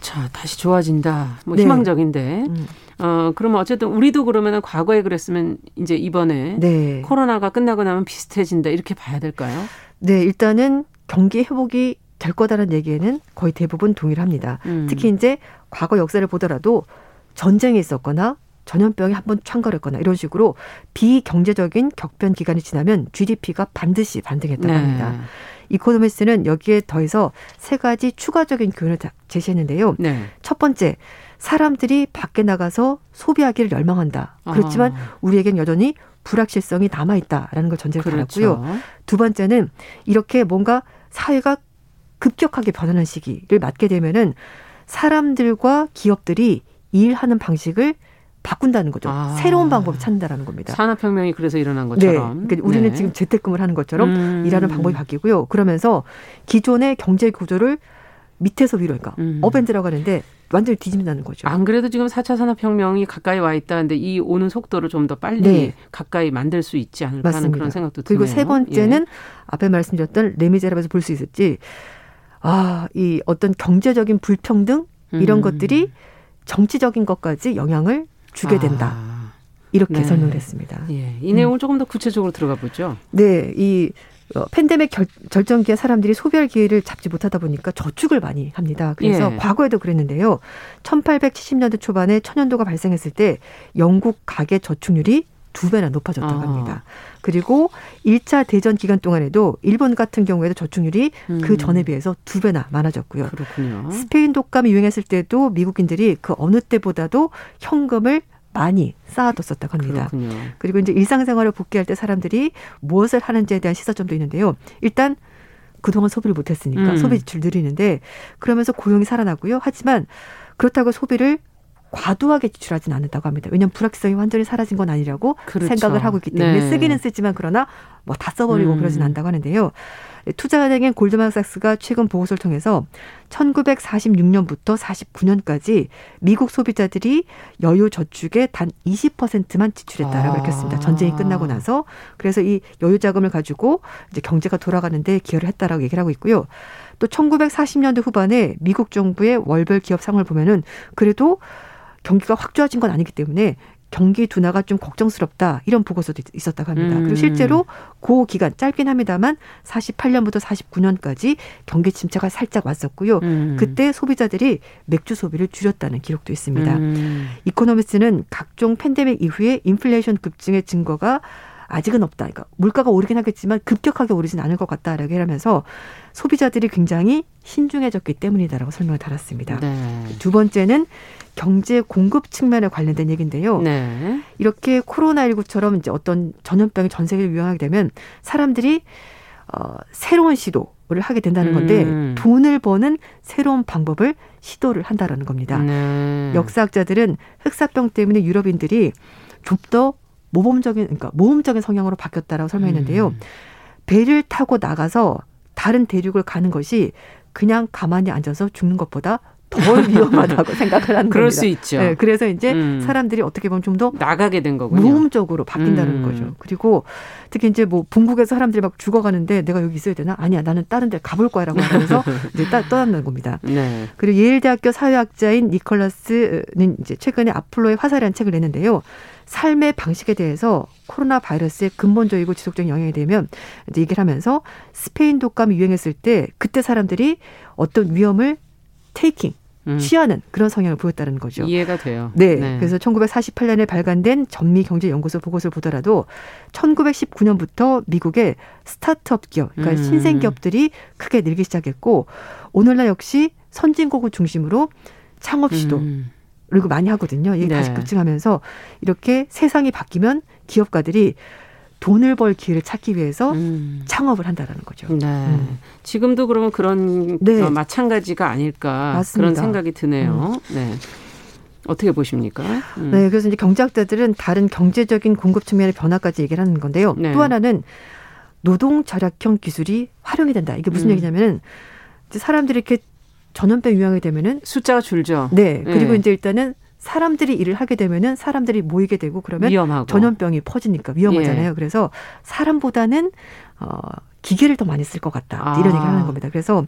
자, 다시 좋아진다. 뭐 네. 희망적인데. 음. 어, 그러면 어쨌든 우리도 그러면은 과거에 그랬으면 이제 이번에 네. 코로나가 끝나고 나면 비슷해진다. 이렇게 봐야 될까요? 네, 일단은 경기 회복이 될 거다라는 얘기에는 거의 대부분 동일합니다. 음. 특히 이제 과거 역사를 보더라도 전쟁이 있었거나 전염병이 한번 창궐했거나 이런 식으로 비경제적인 격변 기간이 지나면 GDP가 반드시 반등했다고 네. 합니다. 이코노미스는 여기에 더해서 세 가지 추가적인 교훈을 제시했는데요. 네. 첫 번째, 사람들이 밖에 나가서 소비하기를 열망한다. 그렇지만 아. 우리에겐 여전히 불확실성이 남아 있다라는 걸 전제로 그렇죠. 달았고요. 두 번째는 이렇게 뭔가 사회가 급격하게 변하는 시기를 맞게 되면은 사람들과 기업들이 일하는 방식을 바꾼다는 거죠. 아. 새로운 방법을 찾는다라는 겁니다. 산업혁명이 그래서 일어난 것처럼. 네. 그러니까 우리는 네. 지금 재택근무를 하는 것처럼 음. 일하는 방법이 바뀌고요. 그러면서 기존의 경제 구조를 밑에서 위로, 그러니까 음. 업앤드라고 하는데 완전히 뒤집는다는 거죠. 안 그래도 지금 4차 산업혁명이 가까이 와 있다는데 이 오는 속도를 좀 더 빨리 네. 가까이 만들 수 있지 않을까 맞습니다. 하는 그런 생각도 드네요. 그리고 세 번째는 예. 앞에 말씀드렸던 레미제라에서 볼 수 있었지. 아, 이 어떤 경제적인 불평등 이런 음. 것들이 정치적인 것까지 영향을 주게 된다. 아. 이렇게 네. 설명을 했습니다. 예. 이 내용을 음. 조금 더 구체적으로 들어가 보죠. 네. 이 어, 팬데믹 결, 절정기에 사람들이 소비할 기회를 잡지 못하다 보니까 저축을 많이 합니다. 그래서 예. 과거에도 그랬는데요. 1870년대 초반에 천연도가 발생했을 때 영국 가계 저축률이 두 배나 높아졌다고 아. 합니다. 그리고 1차 대전 기간 동안에도 일본 같은 경우에도 저축률이 음. 그 전에 비해서 두 배나 많아졌고요. 그렇군요. 스페인 독감이 유행했을 때도 미국인들이 그 어느 때보다도 현금을 많이 쌓아뒀었다고 합니다. 그렇군요. 그리고 이제 일상생활을 복귀할 때 사람들이 무엇을 하는지에 대한 시사점도 있는데요. 일단 그동안 소비를 못했으니까 음. 소비 지출 늘리는데 그러면서 고용이 살아나고요. 하지만 그렇다고 소비를 과도하게 지출하지는 않는다고 합니다. 왜냐하면 불확실성이 완전히 사라진 건 아니라고 그렇죠. 생각을 하고 있기 때문에 네. 쓰기는 쓰지만 그러나 뭐 다 써버리고 음. 그러진 않다고 하는데요. 투자은행인 골드만삭스가 최근 보고서를 통해서 1946년부터 49년까지 미국 소비자들이 여유 저축에 단 20%만 지출했다라고 아. 밝혔습니다. 전쟁이 끝나고 나서 그래서 이 여유 자금을 가지고 이제 경제가 돌아가는데 기여를 했다라고 얘기를 하고 있고요. 또 1940년대 후반에 미국 정부의 월별 기업 상을 보면은 그래도 경기가 확 좋아진 건 아니기 때문에 경기 둔화가 좀 걱정스럽다 이런 보고서도 있었다고 합니다. 음. 그리고 실제로 그 기간 짧긴 합니다만 48년부터 49년까지 경기 침체가 살짝 왔었고요. 음. 그때 소비자들이 맥주 소비를 줄였다는 기록도 있습니다. 음. 이코노미스는 각종 팬데믹 이후에 인플레이션 급증의 증거가 아직은 없다. 그러니까 물가가 오르긴 하겠지만 급격하게 오르진 않을 것 같다라고 하면서 소비자들이 굉장히 신중해졌기 때문이다라고 설명을 달았습니다. 네. 두 번째는 경제 공급 측면에 관련된 얘기인데요. 네. 이렇게 코로나19처럼 이제 어떤 전염병이 전 세계를 유행하게 되면 사람들이 어, 새로운 시도를 하게 된다는 건데 음. 돈을 버는 새로운 방법을 시도를 한다라는 겁니다. 네. 역사학자들은 흑사병 때문에 유럽인들이 좀더 모범적인 그러니까 모험적인 성향으로 바뀌었다라고 설명했는데요. 음. 배를 타고 나가서 다른 대륙을 가는 것이 그냥 가만히 앉아서 죽는 것보다 덜 위험하다고 생각을 하는 그럴 겁니다. 수 있죠. 네, 그래서 이제 음. 사람들이 어떻게 보면 좀 더 나가게 된 거군요. 모험적으로 바뀐다는 음. 거죠. 그리고 특히 이제 뭐 bun국에서 사람들이 막 죽어가는데 내가 여기 있어야 되나? 아니야, 나는 다른 데 가볼 거야라고 하면서 이제 따, 떠난다는 겁니다. 네. 그리고 예일대학교 사회학자인 니콜라스는 이제 최근에 아플로의 화살이라는 책을 냈는데요. 삶의 방식에 대해서 코로나 바이러스의 근본적이고 지속적인 영향이 되면 이제 얘기를 하면서 스페인 독감이 유행했을 때 그때 사람들이 어떤 위험을 테이킹 음. 취하는 그런 성향을 보였다는 거죠. 이해가 돼요. 네. 네. 그래서 1948년에 발간된 전미경제연구소 보고서를 보더라도 1919년부터 미국의 스타트업 기업, 그러니까 음. 신생 기업들이 크게 늘기 시작했고 오늘날 역시 선진국을 중심으로 창업 시도 음. 그리고 많이 하거든요. 이게 네. 다시 급증하면서 이렇게 세상이 바뀌면 기업가들이 돈을 벌 기회를 찾기 위해서 음. 창업을 한다라는 거죠. 네. 음. 지금도 그러면 그런 네. 어, 마찬가지가 아닐까 맞습니다. 그런 생각이 드네요. 음. 네. 어떻게 보십니까? 음. 네, 그래서 이제 경제학자들은 다른 경제적인 공급 측면의 변화까지 얘기를 하는 건데요. 네. 또 하나는 노동 절약형 기술이 활용이 된다. 이게 무슨 음. 얘기냐면은 사람들이 이렇게 전염병 유행이 되면은 숫자가 줄죠. 네. 그리고 네. 이제 일단은 사람들이 일을 하게 되면은 사람들이 모이게 되고 그러면 위험하고. 전염병이 퍼지니까 위험하잖아요. 예. 그래서 사람보다는 어 기계를 더 많이 쓸 것 같다. 아. 이런 얘기를 하는 겁니다. 그래서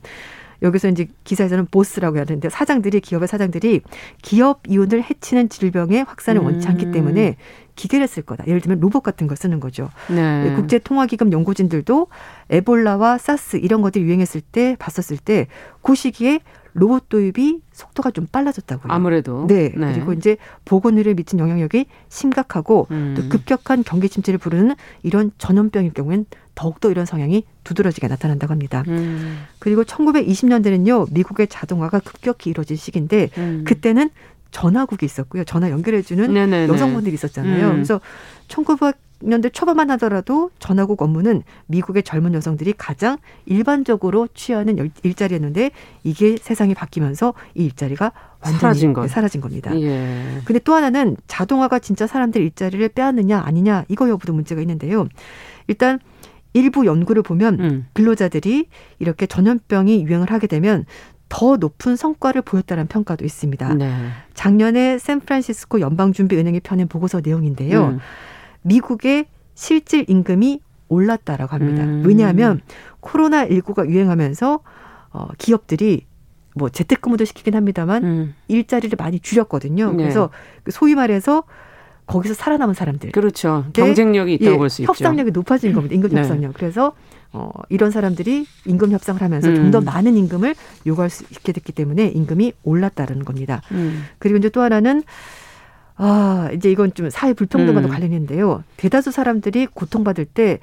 여기서 이제 기사에서는 보스라고 하는데 사장들이 기업의 사장들이 기업 이윤을 해치는 질병의 확산을 음. 원치 않기 때문에 기계를 쓸 거다. 예를 들면 로봇 같은 걸 쓰는 거죠. 네. 국제통화기금 연구진들도 에볼라와 사스 이런 것들이 유행했을 때 봤었을 때 그 시기에 로봇 도입이 속도가 좀 빨라졌다고요. 아무래도. 네. 네. 그리고 이제 보건의료에 미친 영향력이 심각하고 음. 또 급격한 경기 침체를 부르는 이런 전염병일 경우엔 더욱더 이런 성향이 두드러지게 나타난다고 합니다. 음. 그리고 1920년대는요, 미국의 자동화가 급격히 이루어진 시기인데, 음. 그때는 전화국이 있었고요. 전화 연결해주는 네네네. 여성분들이 있었잖아요. 음. 그래서 1900년대 초반만 하더라도 전화국 업무는 미국의 젊은 여성들이 가장 일반적으로 취하는 일자리였는데 이게 세상이 바뀌면서 이 일자리가 완전히 사라진, 것. 사라진 겁니다. 예. 근데 또 하나는 자동화가 진짜 사람들 일자리를 빼앗느냐 아니냐 이거 여부도 문제가 있는데요. 일단 일부 연구를 보면 음. 근로자들이 이렇게 전염병이 유행을 하게 되면 더 높은 성과를 보였다는 평가도 있습니다. 네. 작년에 샌프란시스코 연방준비은행이 펴낸 보고서 내용인데요. 음. 미국의 실질 임금이 올랐다라고 합니다. 음. 왜냐하면 코로나19가 유행하면서 어, 기업들이 뭐 재택근무도 시키긴 합니다만 음. 일자리를 많이 줄였거든요. 네. 그래서 그 소위 말해서 거기서 살아남은 사람들. 그렇죠. 경쟁력이 있다고 예, 볼수 있죠. 협상력이 높아진 겁니다. 임금 네. 협상력. 그래서 어, 이런 사람들이 임금 협상을 하면서 음. 좀더 많은 임금을 요구할 수 있게 됐기 때문에 임금이 올랐다는 겁니다. 음. 그리고 이제 또 하나는 아, 이제 이건 좀 사회 불평등과도 음. 관련인데요. 대다수 사람들이 고통받을 때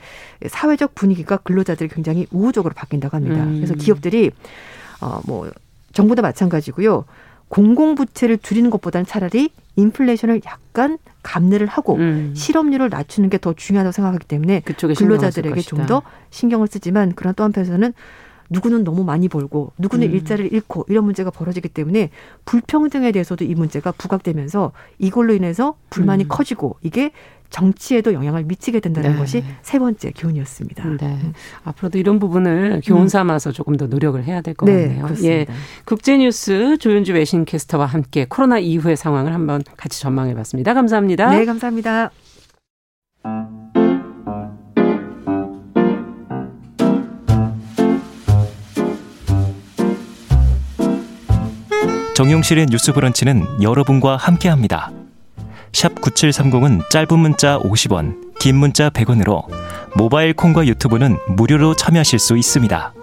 사회적 분위기가 근로자들이 굉장히 우호적으로 바뀐다고 합니다. 음. 그래서 기업들이 어, 뭐 정부도 마찬가지고요. 공공부채를 줄이는 것보다는 차라리 인플레이션을 약간 감내를 하고 음. 실업률을 낮추는 게 더 중요하다고 생각하기 때문에 근로자들에게 좀 더 신경을 쓰지만 그런 또 한편에서는 누구는 너무 많이 벌고 누구는 음. 일자리를 잃고 이런 문제가 벌어지기 때문에 불평등에 대해서도 이 문제가 부각되면서 이걸로 인해서 불만이 음. 커지고 이게 정치에도 영향을 미치게 된다는 네. 것이 세 번째 교훈이었습니다. 네. 음. 앞으로도 이런 부분을 교훈 음. 삼아서 조금 더 노력을 해야 될것 네, 같네요. 그렇습니다. 예. 국제뉴스 조윤주 외신캐스터와 함께 코로나 이후의 상황을 한번 같이 전망해 봤습니다. 감사합니다. 네, 감사합니다. 정용실의 뉴스 브런치는 여러분과 함께합니다. 샵 9730은 짧은 문자 50원, 긴 문자 100원으로 모바일 콩과 유튜브는 무료로 참여하실 수 있습니다.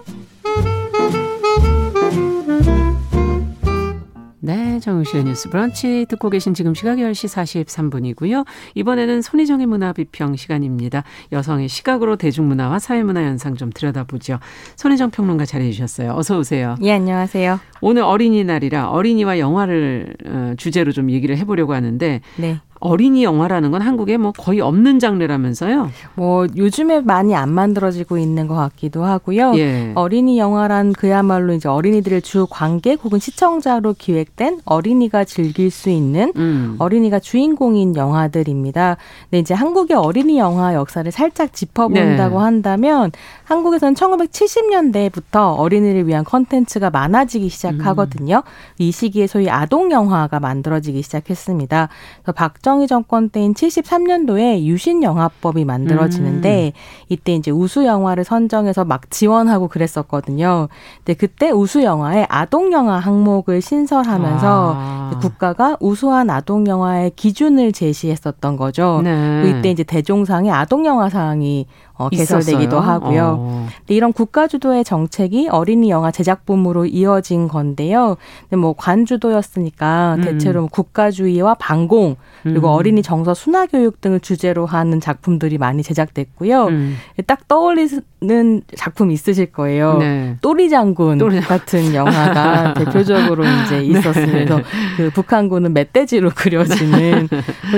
네, 정우실의 뉴스 브런치 듣고 계신 지금 시각 10시 43분이고요. 이번에는 손희정의 문화비평 시간입니다. 여성의 시각으로 대중문화와 사회문화 현상 좀 들여다보죠. 손희정 평론가 자리해 주셨어요. 어서 오세요. 예, 안녕하세요. 오늘 어린이날이라 어린이와 영화를 어, 주제로 좀 얘기를 해보려고 하는데 네. 어린이 영화라는 건 한국에 뭐 거의 없는 장르라면서요? 뭐 요즘에 많이 안 만들어지고 있는 것 같기도 하고요. 예. 어린이 영화란 그야말로 이제 어린이들의 주 관객 혹은 시청자로 기획된 어린이가 즐길 수 있는 음. 어린이가 주인공인 영화들입니다. 근데 이제 한국의 어린이 영화 역사를 살짝 짚어본다고 네. 한다면 한국에서는 1970년대부터 어린이를 위한 컨텐츠가 많아지기 시작하거든요. 음. 이 시기에 소위 아동 영화가 만들어지기 시작했습니다. 그래서 박정 박정희 정권 때인 73년도에 유신 영화법이 만들어지는데 음. 이때 이제 우수 영화를 선정해서 막 지원하고 그랬었거든요. 근데 그때 우수 영화에 아동 영화 항목을 신설하면서 아. 국가가 우수한 아동 영화의 기준을 제시했었던 거죠. 네. 이때 이제 대종상의 아동 영화상이 어, 개설되기도 하고요. 어. 근데 이런 국가 주도의 정책이 어린이 영화 제작 붐으로 이어진 건데요. 근데 뭐 관주도였으니까 음. 대체로 국가주의와 반공 그리고 음. 어린이 정서 순화 교육 등을 주제로 하는 작품들이 많이 제작됐고요. 음. 딱 떠올리는 작품 있으실 거예요. 네. 또리 장군 또리. 같은 영화가 대표적으로 이제 네. 있었으면서 네. 그 북한군은 멧돼지로 그려지는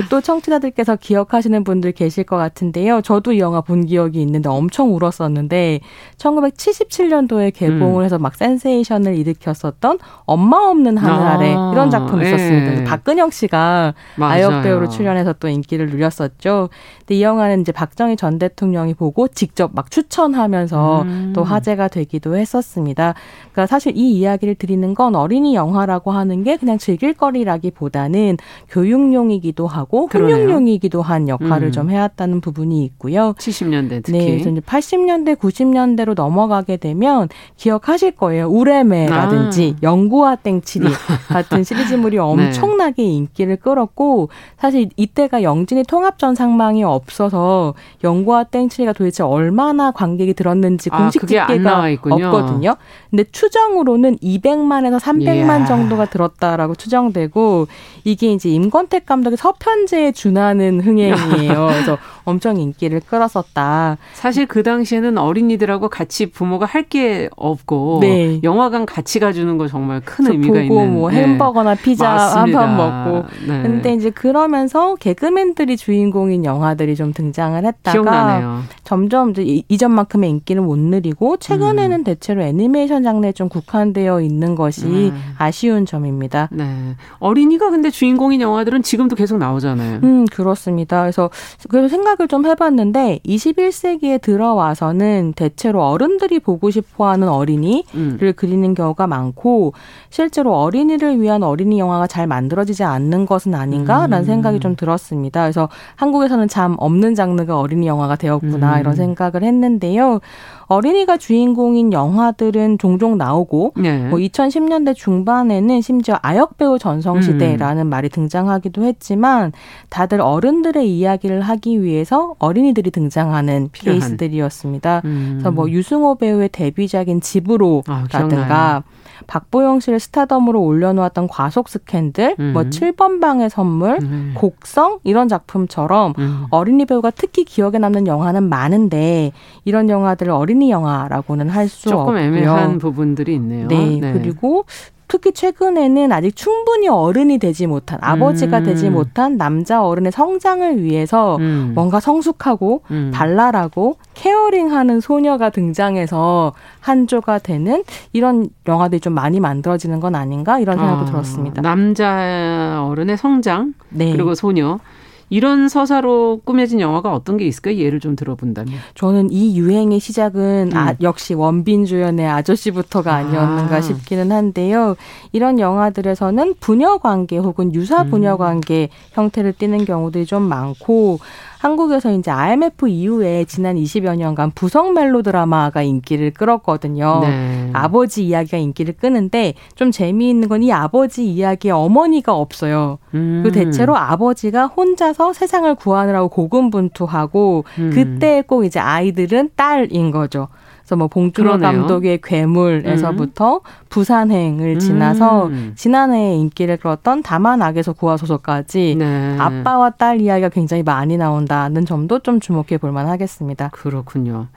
또 청취자들께서 기억하시는 분들 계실 것 같은데요. 저도 이 영화 본 기억이 적이 있는데 엄청 울었었는데 1977년도에 개봉을 음. 해서 막 센세이션을 일으켰었던 엄마 없는 하늘 아래 이런 작품이 있었습니다. 예. 박근영 씨가 맞아요. 아역 배우로 출연해서 또 인기를 누렸었죠. 근데 이 영화는 이제 박정희 전 대통령이 보고 직접 막 추천하면서 음. 또 화제가 되기도 했었습니다. 그러니까 사실 이 이야기를 드리는 건 어린이 영화라고 하는 게 그냥 즐길 거리라기보다는 교육용이기도 하고 훈육용이기도 한 역할을 음. 좀 해왔다는 부분이 있고요. 70년대 특히. 네, 그래서 이제 80년대, 90년대로 넘어가게 되면 기억하실 거예요. 우레메라든지 아. 영구와 땡치리 같은 시리즈물이 네. 엄청나게 네. 인기를 끌었고 사실 이때가 영진이 통합전 상망이 없어서 영구와 땡치리가 도대체 얼마나 관객이 들었는지 아, 공식 집계가 없거든요. 근데 추정으로는 200만에서 300만 이야. 정도가 들었다라고 추정되고 이게 이제 임권택 감독의 서편제에 준하는 흥행이에요. 그래서 엄청 인기를 끌었었다. 사실 그 당시에는 어린이들하고 같이 부모가 할 게 없고 네. 영화관 같이 가주는 거 정말 큰 의미가 보고 있는. 뭐 네. 햄버거나 피자 한 판 먹고. 네. 근데 이제 그러면서 개그맨들이 주인공인 영화들이 좀 등장을 했다가 기억나네요. 점점 이제 이전만큼의 인기를 못 누리고 최근에는 음. 대체로 애니메이션 장르에 좀 국한되어 있는 것이 음. 아쉬운 점입니다. 네. 어린이가 근데 주인공인 영화들은 지금도 계속 나오잖아요. 음, 그렇습니다. 그래서 그래서 생각을 좀 해봤는데 21 세기에 들어와서는 대체로 어른들이 보고 싶어 하는 어린이를 음. 그리는 경우가 많고 실제로 어린이를 위한 어린이 영화가 잘 만들어지지 않는 것은 아닌가라는 음. 생각이 좀 들었습니다. 그래서 한국에서는 참 없는 장르가 어린이 영화가 되었구나 음. 이런 생각을 했는데요. 어린이가 주인공인 영화들은 종종 나오고 네. 뭐 2010년대 중반에는 심지어 아역 배우 전성 시대라는 음. 말이 등장하기도 했지만 다들 어른들의 이야기를 하기 위해서 어린이들이 등장하는 필요한. 케이스들이었습니다. 음. 그래서 뭐 유승호 배우의 데뷔작인 집으로라든가 아, 박보영 씨를 스타덤으로 올려놓았던 과속 스캔들, 뭐 음. 뭐 7번 방의 선물, 음. 곡성 이런 작품처럼 음. 어린이 배우가 특히 기억에 남는 영화는 많은데 이런 영화들을 어린이 영화라고는 할 수 없고요. 조금 애매한 부분들이 있네요. 네, 네. 그리고 특히 최근에는 아직 충분히 어른이 되지 못한 아버지가 음. 되지 못한 남자 어른의 성장을 위해서 음. 뭔가 성숙하고 음. 발랄하고 케어링하는 소녀가 등장해서 한조가 되는 이런 영화들이 좀 많이 만들어지는 건 아닌가 이런 생각도 아, 들었습니다. 남자 어른의 성장 네. 그리고 소녀 이런 서사로 꾸며진 영화가 어떤 게 있을까요? 예를 좀 들어본다면. 저는 이 유행의 시작은 음. 아, 역시 원빈 주연의 아저씨부터가 아니었는가 아. 싶기는 한데요. 이런 영화들에서는 부녀 관계 혹은 유사 부녀 음. 관계 음. 형태를 띠는 경우들이 좀 많고 한국에서 이제 IMF 이후에 지난 20여 년간 부성 멜로 드라마가 인기를 끌었거든요. 네. 아버지 이야기가 인기를 끄는데 좀 재미있는 건 이 아버지 이야기에 어머니가 없어요. 음. 그 대체로 아버지가 혼자서 세상을 구하느라고 고군분투하고 음. 그때 꼭 이제 아이들은 딸인 거죠. 그래서 뭐 봉준호 감독의 괴물에서부터 음. 부산행을 지나서 음. 지난해에 인기를 끌었던 다만 악에서 구하소서까지 네. 아빠와 딸 이야기가 굉장히 많이 나온다는 점도 좀 주목해 볼 만하겠습니다. 그렇군요.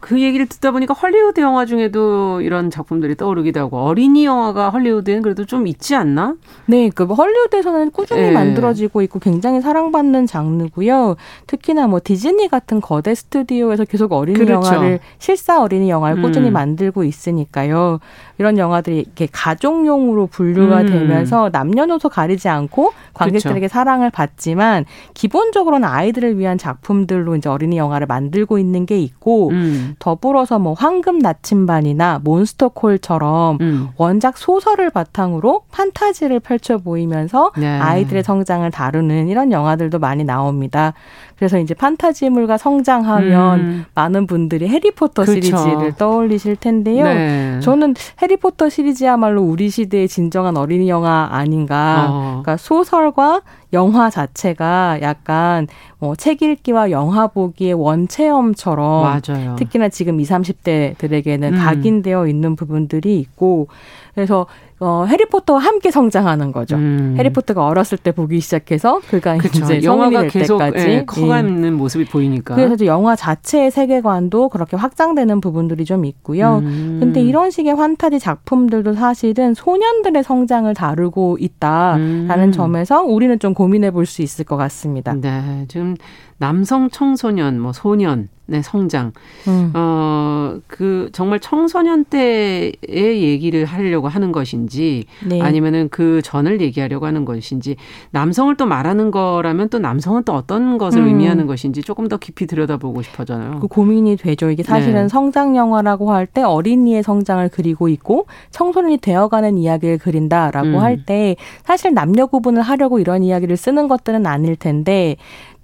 그 얘기를 듣다 보니까 헐리우드 영화 중에도 이런 작품들이 떠오르기도 하고 어린이 영화가 헐리우드엔 그래도 좀 있지 않나? 네, 그 헐리우드에서는 꾸준히 네. 만들어지고 있고 굉장히 사랑받는 장르고요. 특히나 뭐 디즈니 같은 거대 스튜디오에서 계속 어린이 그렇죠. 영화를 실사 어린이 영화를 꾸준히 음. 만들고 있으니까요. 이런 영화들이 이렇게 가족용으로 분류가 음. 되면서 남녀노소 가리지 않고 관객들에게 그렇죠. 사랑을 받지만 기본적으로는 아이들을 위한 작품들로 이제 어린이 영화를 만들고 있는 게 있고 음. 더불어서 뭐 황금 나침반이나 몬스터콜처럼 음. 원작 소설을 바탕으로 판타지를 펼쳐 보이면서 네. 아이들의 성장을 다루는 이런 영화들도 많이 나옵니다. 그래서 이제 판타지물과 성장하면 음. 많은 분들이 해리포터 그렇죠. 시리즈를 떠올리실 텐데요. 네. 저는 해리포터 시리즈야말로 우리 시대의 진정한 어린이 영화 아닌가. 어. 그러니까 소설과 영화 자체가 약간 뭐 책 읽기와 영화 보기의 원체험처럼 맞아요. 특히나 지금 20, 30대들에게는 음. 각인되어 있는 부분들이 있고 그래서 어, 해리포터와 함께 성장하는 거죠. 음. 해리포터가 어렸을 때 보기 시작해서 그가 그쵸. 이제 영화가 계속 때까지 예, 커가는 예. 모습이 보이니까. 그래서 영화 자체의 세계관도 그렇게 확장되는 부분들이 좀 있고요. 음. 근데 이런 식의 환타지 작품들도 사실은 소년들의 성장을 다루고 있다라는 음. 점에서 우리는 좀 고민해 볼 수 있을 것 같습니다. 네, 지금 남성 청소년, 뭐 소년, 네, 성장. 음. 어, 그 정말 청소년 때의 얘기를 하려고 하는 것인지 네. 아니면은 그 전을 얘기하려고 하는 것인지 남성을 또 말하는 거라면 또 남성은 또 어떤 것을 음. 의미하는 것인지 조금 더 깊이 들여다보고 싶어져요. 그 고민이 되죠. 이게 사실은 네. 성장 영화라고 할 때 어린이의 성장을 그리고 있고 청소년이 되어가는 이야기를 그린다라고 음. 할때 사실 남녀 구분을 하려고 이런 이야기를 쓰는 것들은 아닐 텐데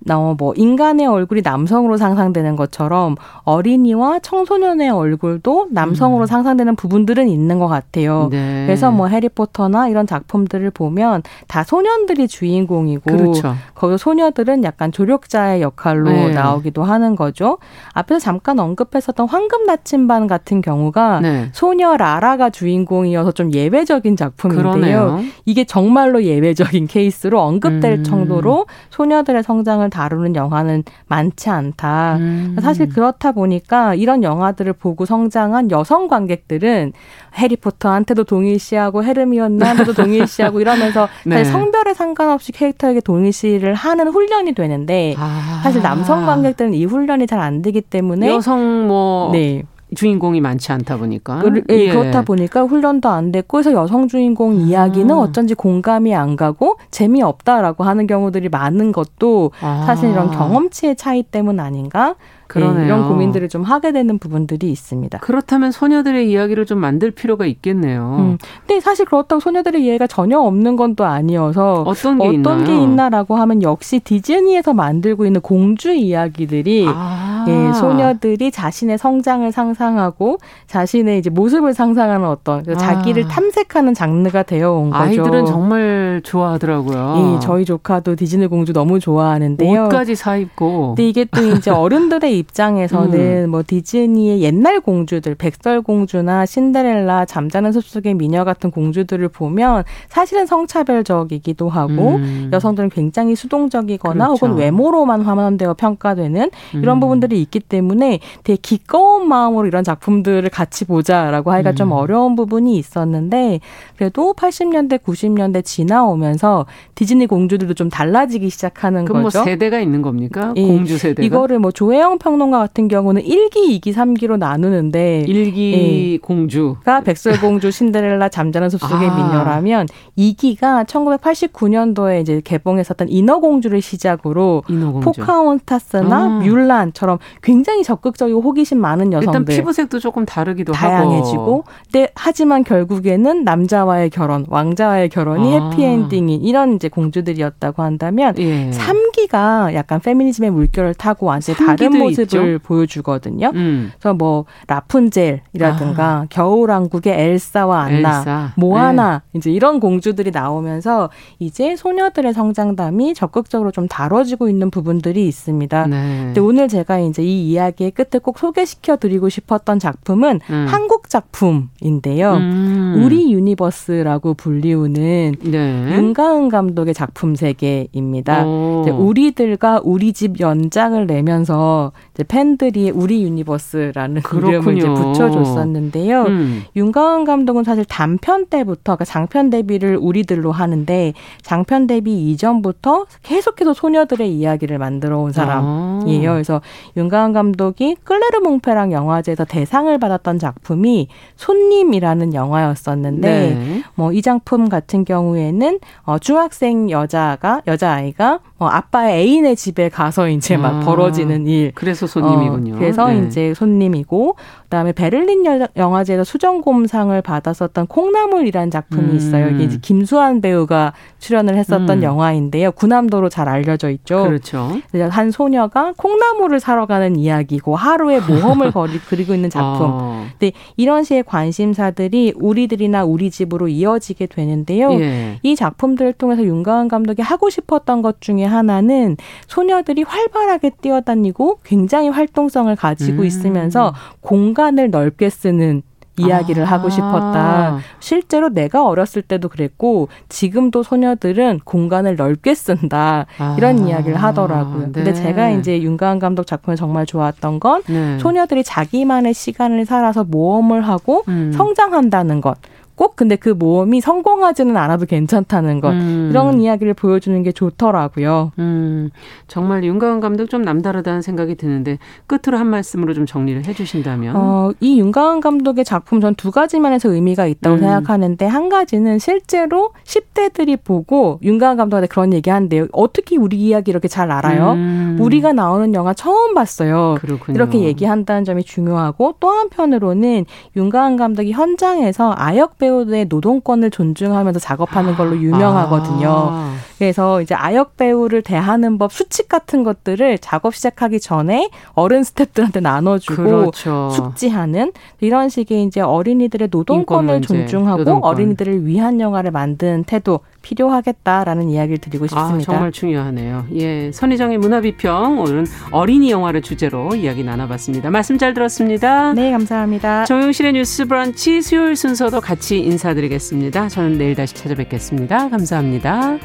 뭐 인간의 얼굴이 남성으로 상상되는 것처럼 어린이와 청소년의 얼굴도 남성으로 음. 상상되는 부분들은 있는 것 같아요. 네. 그래서 뭐 해리포터나 이런 작품들을 보면 다 소년들이 주인공이고 그렇죠. 거기 소녀들은 약간 조력자의 역할로 네. 나오기도 하는 거죠. 앞에서 잠깐 언급했었던 황금 나침반 같은 경우가 네. 소녀 라라가 주인공이어서 좀 예외적인 작품인데요. 그러네요. 이게 정말로 예외적인 케이스로 언급될 음. 정도로 소녀들의 성장을 다루는 영화는 많지 않다. 음. 사실 그렇다 보니까 이런 영화들을 보고 성장한 여성 관객들은 해리포터한테도 동일시하고 헤르미온나한테도 동일시하고 이러면서 네. 사실 성별에 상관없이 캐릭터에게 동일시를 하는 훈련이 되는데 아. 사실 남성 관객들은 이 훈련이 잘 안 되기 때문에 여성 뭐 네. 주인공이 많지 않다 보니까 그, 예, 그렇다 보니까 훈련도 안 됐고 해서 여성 주인공 이야기는 아. 어쩐지 공감이 안 가고 재미없다라고 하는 경우들이 많은 것도 아. 사실 이런 경험치의 차이 때문 아닌가 그러네요. 네, 이런 고민들을 좀 하게 되는 부분들이 있습니다. 그렇다면 소녀들의 이야기를 좀 만들 필요가 있겠네요. 음. 근데 사실 그렇다고 소녀들의 이해가 전혀 없는 건 또 아니어서 어떤 게, 어떤 게 있나라고 하면 역시 디즈니에서 만들고 있는 공주 이야기들이 아. 예, 소녀들이 자신의 성장을 상상하고 자신의 이제 모습을 상상하는 어떤 아. 자기를 탐색하는 장르가 되어 온 거죠. 아이들은 정말 좋아하더라고요. 예, 저희 조카도 디즈니 공주 너무 좋아하는데요. 옷까지 사 입고. 근데 이게 또 이제 어른들의 입장에서는 음. 뭐 디즈니의 옛날 공주들, 백설공주나 신데렐라, 잠자는 숲속의 미녀 같은 공주들을 보면 사실은 성차별적이기도 하고 음. 여성들은 굉장히 수동적이거나 그렇죠. 혹은 외모로만 화면되어 평가되는 이런 음. 부분들이 있기 때문에 되게 기꺼운 마음으로 이런 작품들을 같이 보자라고 하기가 좀 음. 어려운 부분이 있었는데 그래도 80년대, 90년대 지나오면서 디즈니 공주들도 좀 달라지기 시작하는 그럼 거죠. 뭐 세대가 있는 겁니까? 예. 공주 세대가? 이거를 뭐 조혜영 평론가 같은 경우는 1기, 2기, 3기로 나누는데 1기 예. 공주가 백설공주, 신데렐라, 잠자는 숲 속의 아. 미녀라면 2기가 1989년도에 이제 개봉했었던 인어공주를 시작으로 인어공주. 포카혼타스나 아. 뮬란처럼 굉장히 적극적이고 호기심 많은 여성들 일단 피부색도 조금 다르기도 다양해지고 하고. 네, 하지만 결국에는 남자와의 결혼, 왕자와의 결혼이 아. 해피엔딩인 이런 이제 공주들이었다고 한다면 예. 3 기가 약간 페미니즘의 물결을 타고 완전 다른 모습을 있죠? 보여주거든요. 음. 그래서 뭐 라푼젤이라든가 아. 겨울왕국의 엘사와 안나, 엘사. 모아나 네. 이제 이런 공주들이 나오면서 이제 소녀들의 성장담이 적극적으로 좀 다뤄지고 있는 부분들이 있습니다. 네. 근데 오늘 제가 이제 이 이야기의 끝에 꼭 소개시켜 드리고 싶었던 작품은 음. 한국 작품인데요. 음. 우리 universe라고 불리우는 네. 윤가은 감독의 작품 세계입니다. 우리 우리들과 우리 집 연작을 내면서 이제 팬들이 우리 universe라는 그렇군요. 이름을 이제 붙여줬었는데요. 음. 윤가은 감독은 사실 단편 때부터 그러니까 장편 데뷔를 우리들로 하는데 장편 데뷔 이전부터 계속해서 소녀들의 이야기를 만들어 온 사람이에요. 아. 그래서 윤가은 감독이 클레르 몽페랑 영화제에서 대상을 받았던 작품이 손님이라는 영화였었는데 네. 뭐이 작품 같은 경우에는 어 중학생 여자가 여자 아이가 어 아빠 의 애인의 집에 가서 이제 막 아. 벌어지는 일. 그래서 손님이군요. 어, 그래서 네. 이제 손님이고 그다음에 베를린 영화제에서 수정곰상을 받았었던 콩나물이라는 작품이 음. 있어요. 이게 이제 김수환 배우가 출연을 했었던 음. 영화인데요. 구남도로 잘 알려져 있죠. 그렇죠. 한 소녀가 콩나물을 사러 가는 이야기고 하루의 모험을 거리, 그리고 있는 작품. 어. 근데 이런 식의 관심사들이 우리들이나 우리 집으로 이어지게 되는데요. 예. 이 작품들을 통해서 윤가은 감독이 하고 싶었던 것 중에 하나는 소녀들이 활발하게 뛰어다니고 굉장히 활동성을 가지고 음. 있으면서 공 간을 넓게 쓰는 이야기를 아. 하고 싶었다. 실제로 내가 어렸을 때도 그랬고 지금도 소녀들은 공간을 넓게 쓴다. 이런 아. 이야기를 하더라고요. 네. 근데 제가 이제 윤가은 감독 작품에 정말 좋았던 건 네. 소녀들이 자기만의 시간을 살아서 모험을 하고 음. 성장한다는 것. 꼭 근데 그 모험이 성공하지는 않아도 괜찮다는 것 음. 이런 이야기를 보여주는 게 좋더라고요. 음. 정말 윤가은 감독 좀 남다르다는 생각이 드는데 끝으로 한 말씀으로 좀 정리를 해주신다면 어, 이 윤가은 감독의 작품 전 두 가지만해서 의미가 있다고 음. 생각하는데 한 가지는 실제로 10대들이 보고 윤가은 감독한테 그런 얘기한대요. 어떻게 우리 이야기 이렇게 잘 알아요? 음. 우리가 나오는 영화 처음 봤어요. 그렇군요. 이렇게 얘기한다는 점이 중요하고 또 한편으로는 윤가은 감독이 현장에서 아역 배 배우의 노동권을 존중하면서 작업하는 걸로 유명하거든요. 아. 그래서 이제 아역 배우를 대하는 법 수칙 같은 것들을 작업 시작하기 전에 어른 스탭들한테 나눠주고 그렇죠. 숙지하는 이런 식의 이제 어린이들의 노동권을 존중하고 노동권. 어린이들을 위한 영화를 만드는 태도 필요하겠다라는 이야기를 드리고 아, 싶습니다. 아, 정말 중요하네요. 예, 선희정의 문화비평 오늘은 어린이 영화를 주제로 이야기 나눠봤습니다. 말씀 잘 들었습니다. 네, 감사합니다. 정용실의 뉴스브런치 수요일 순서도 같이 인사드리겠습니다. 저는 내일 다시 찾아뵙겠습니다. 감사합니다.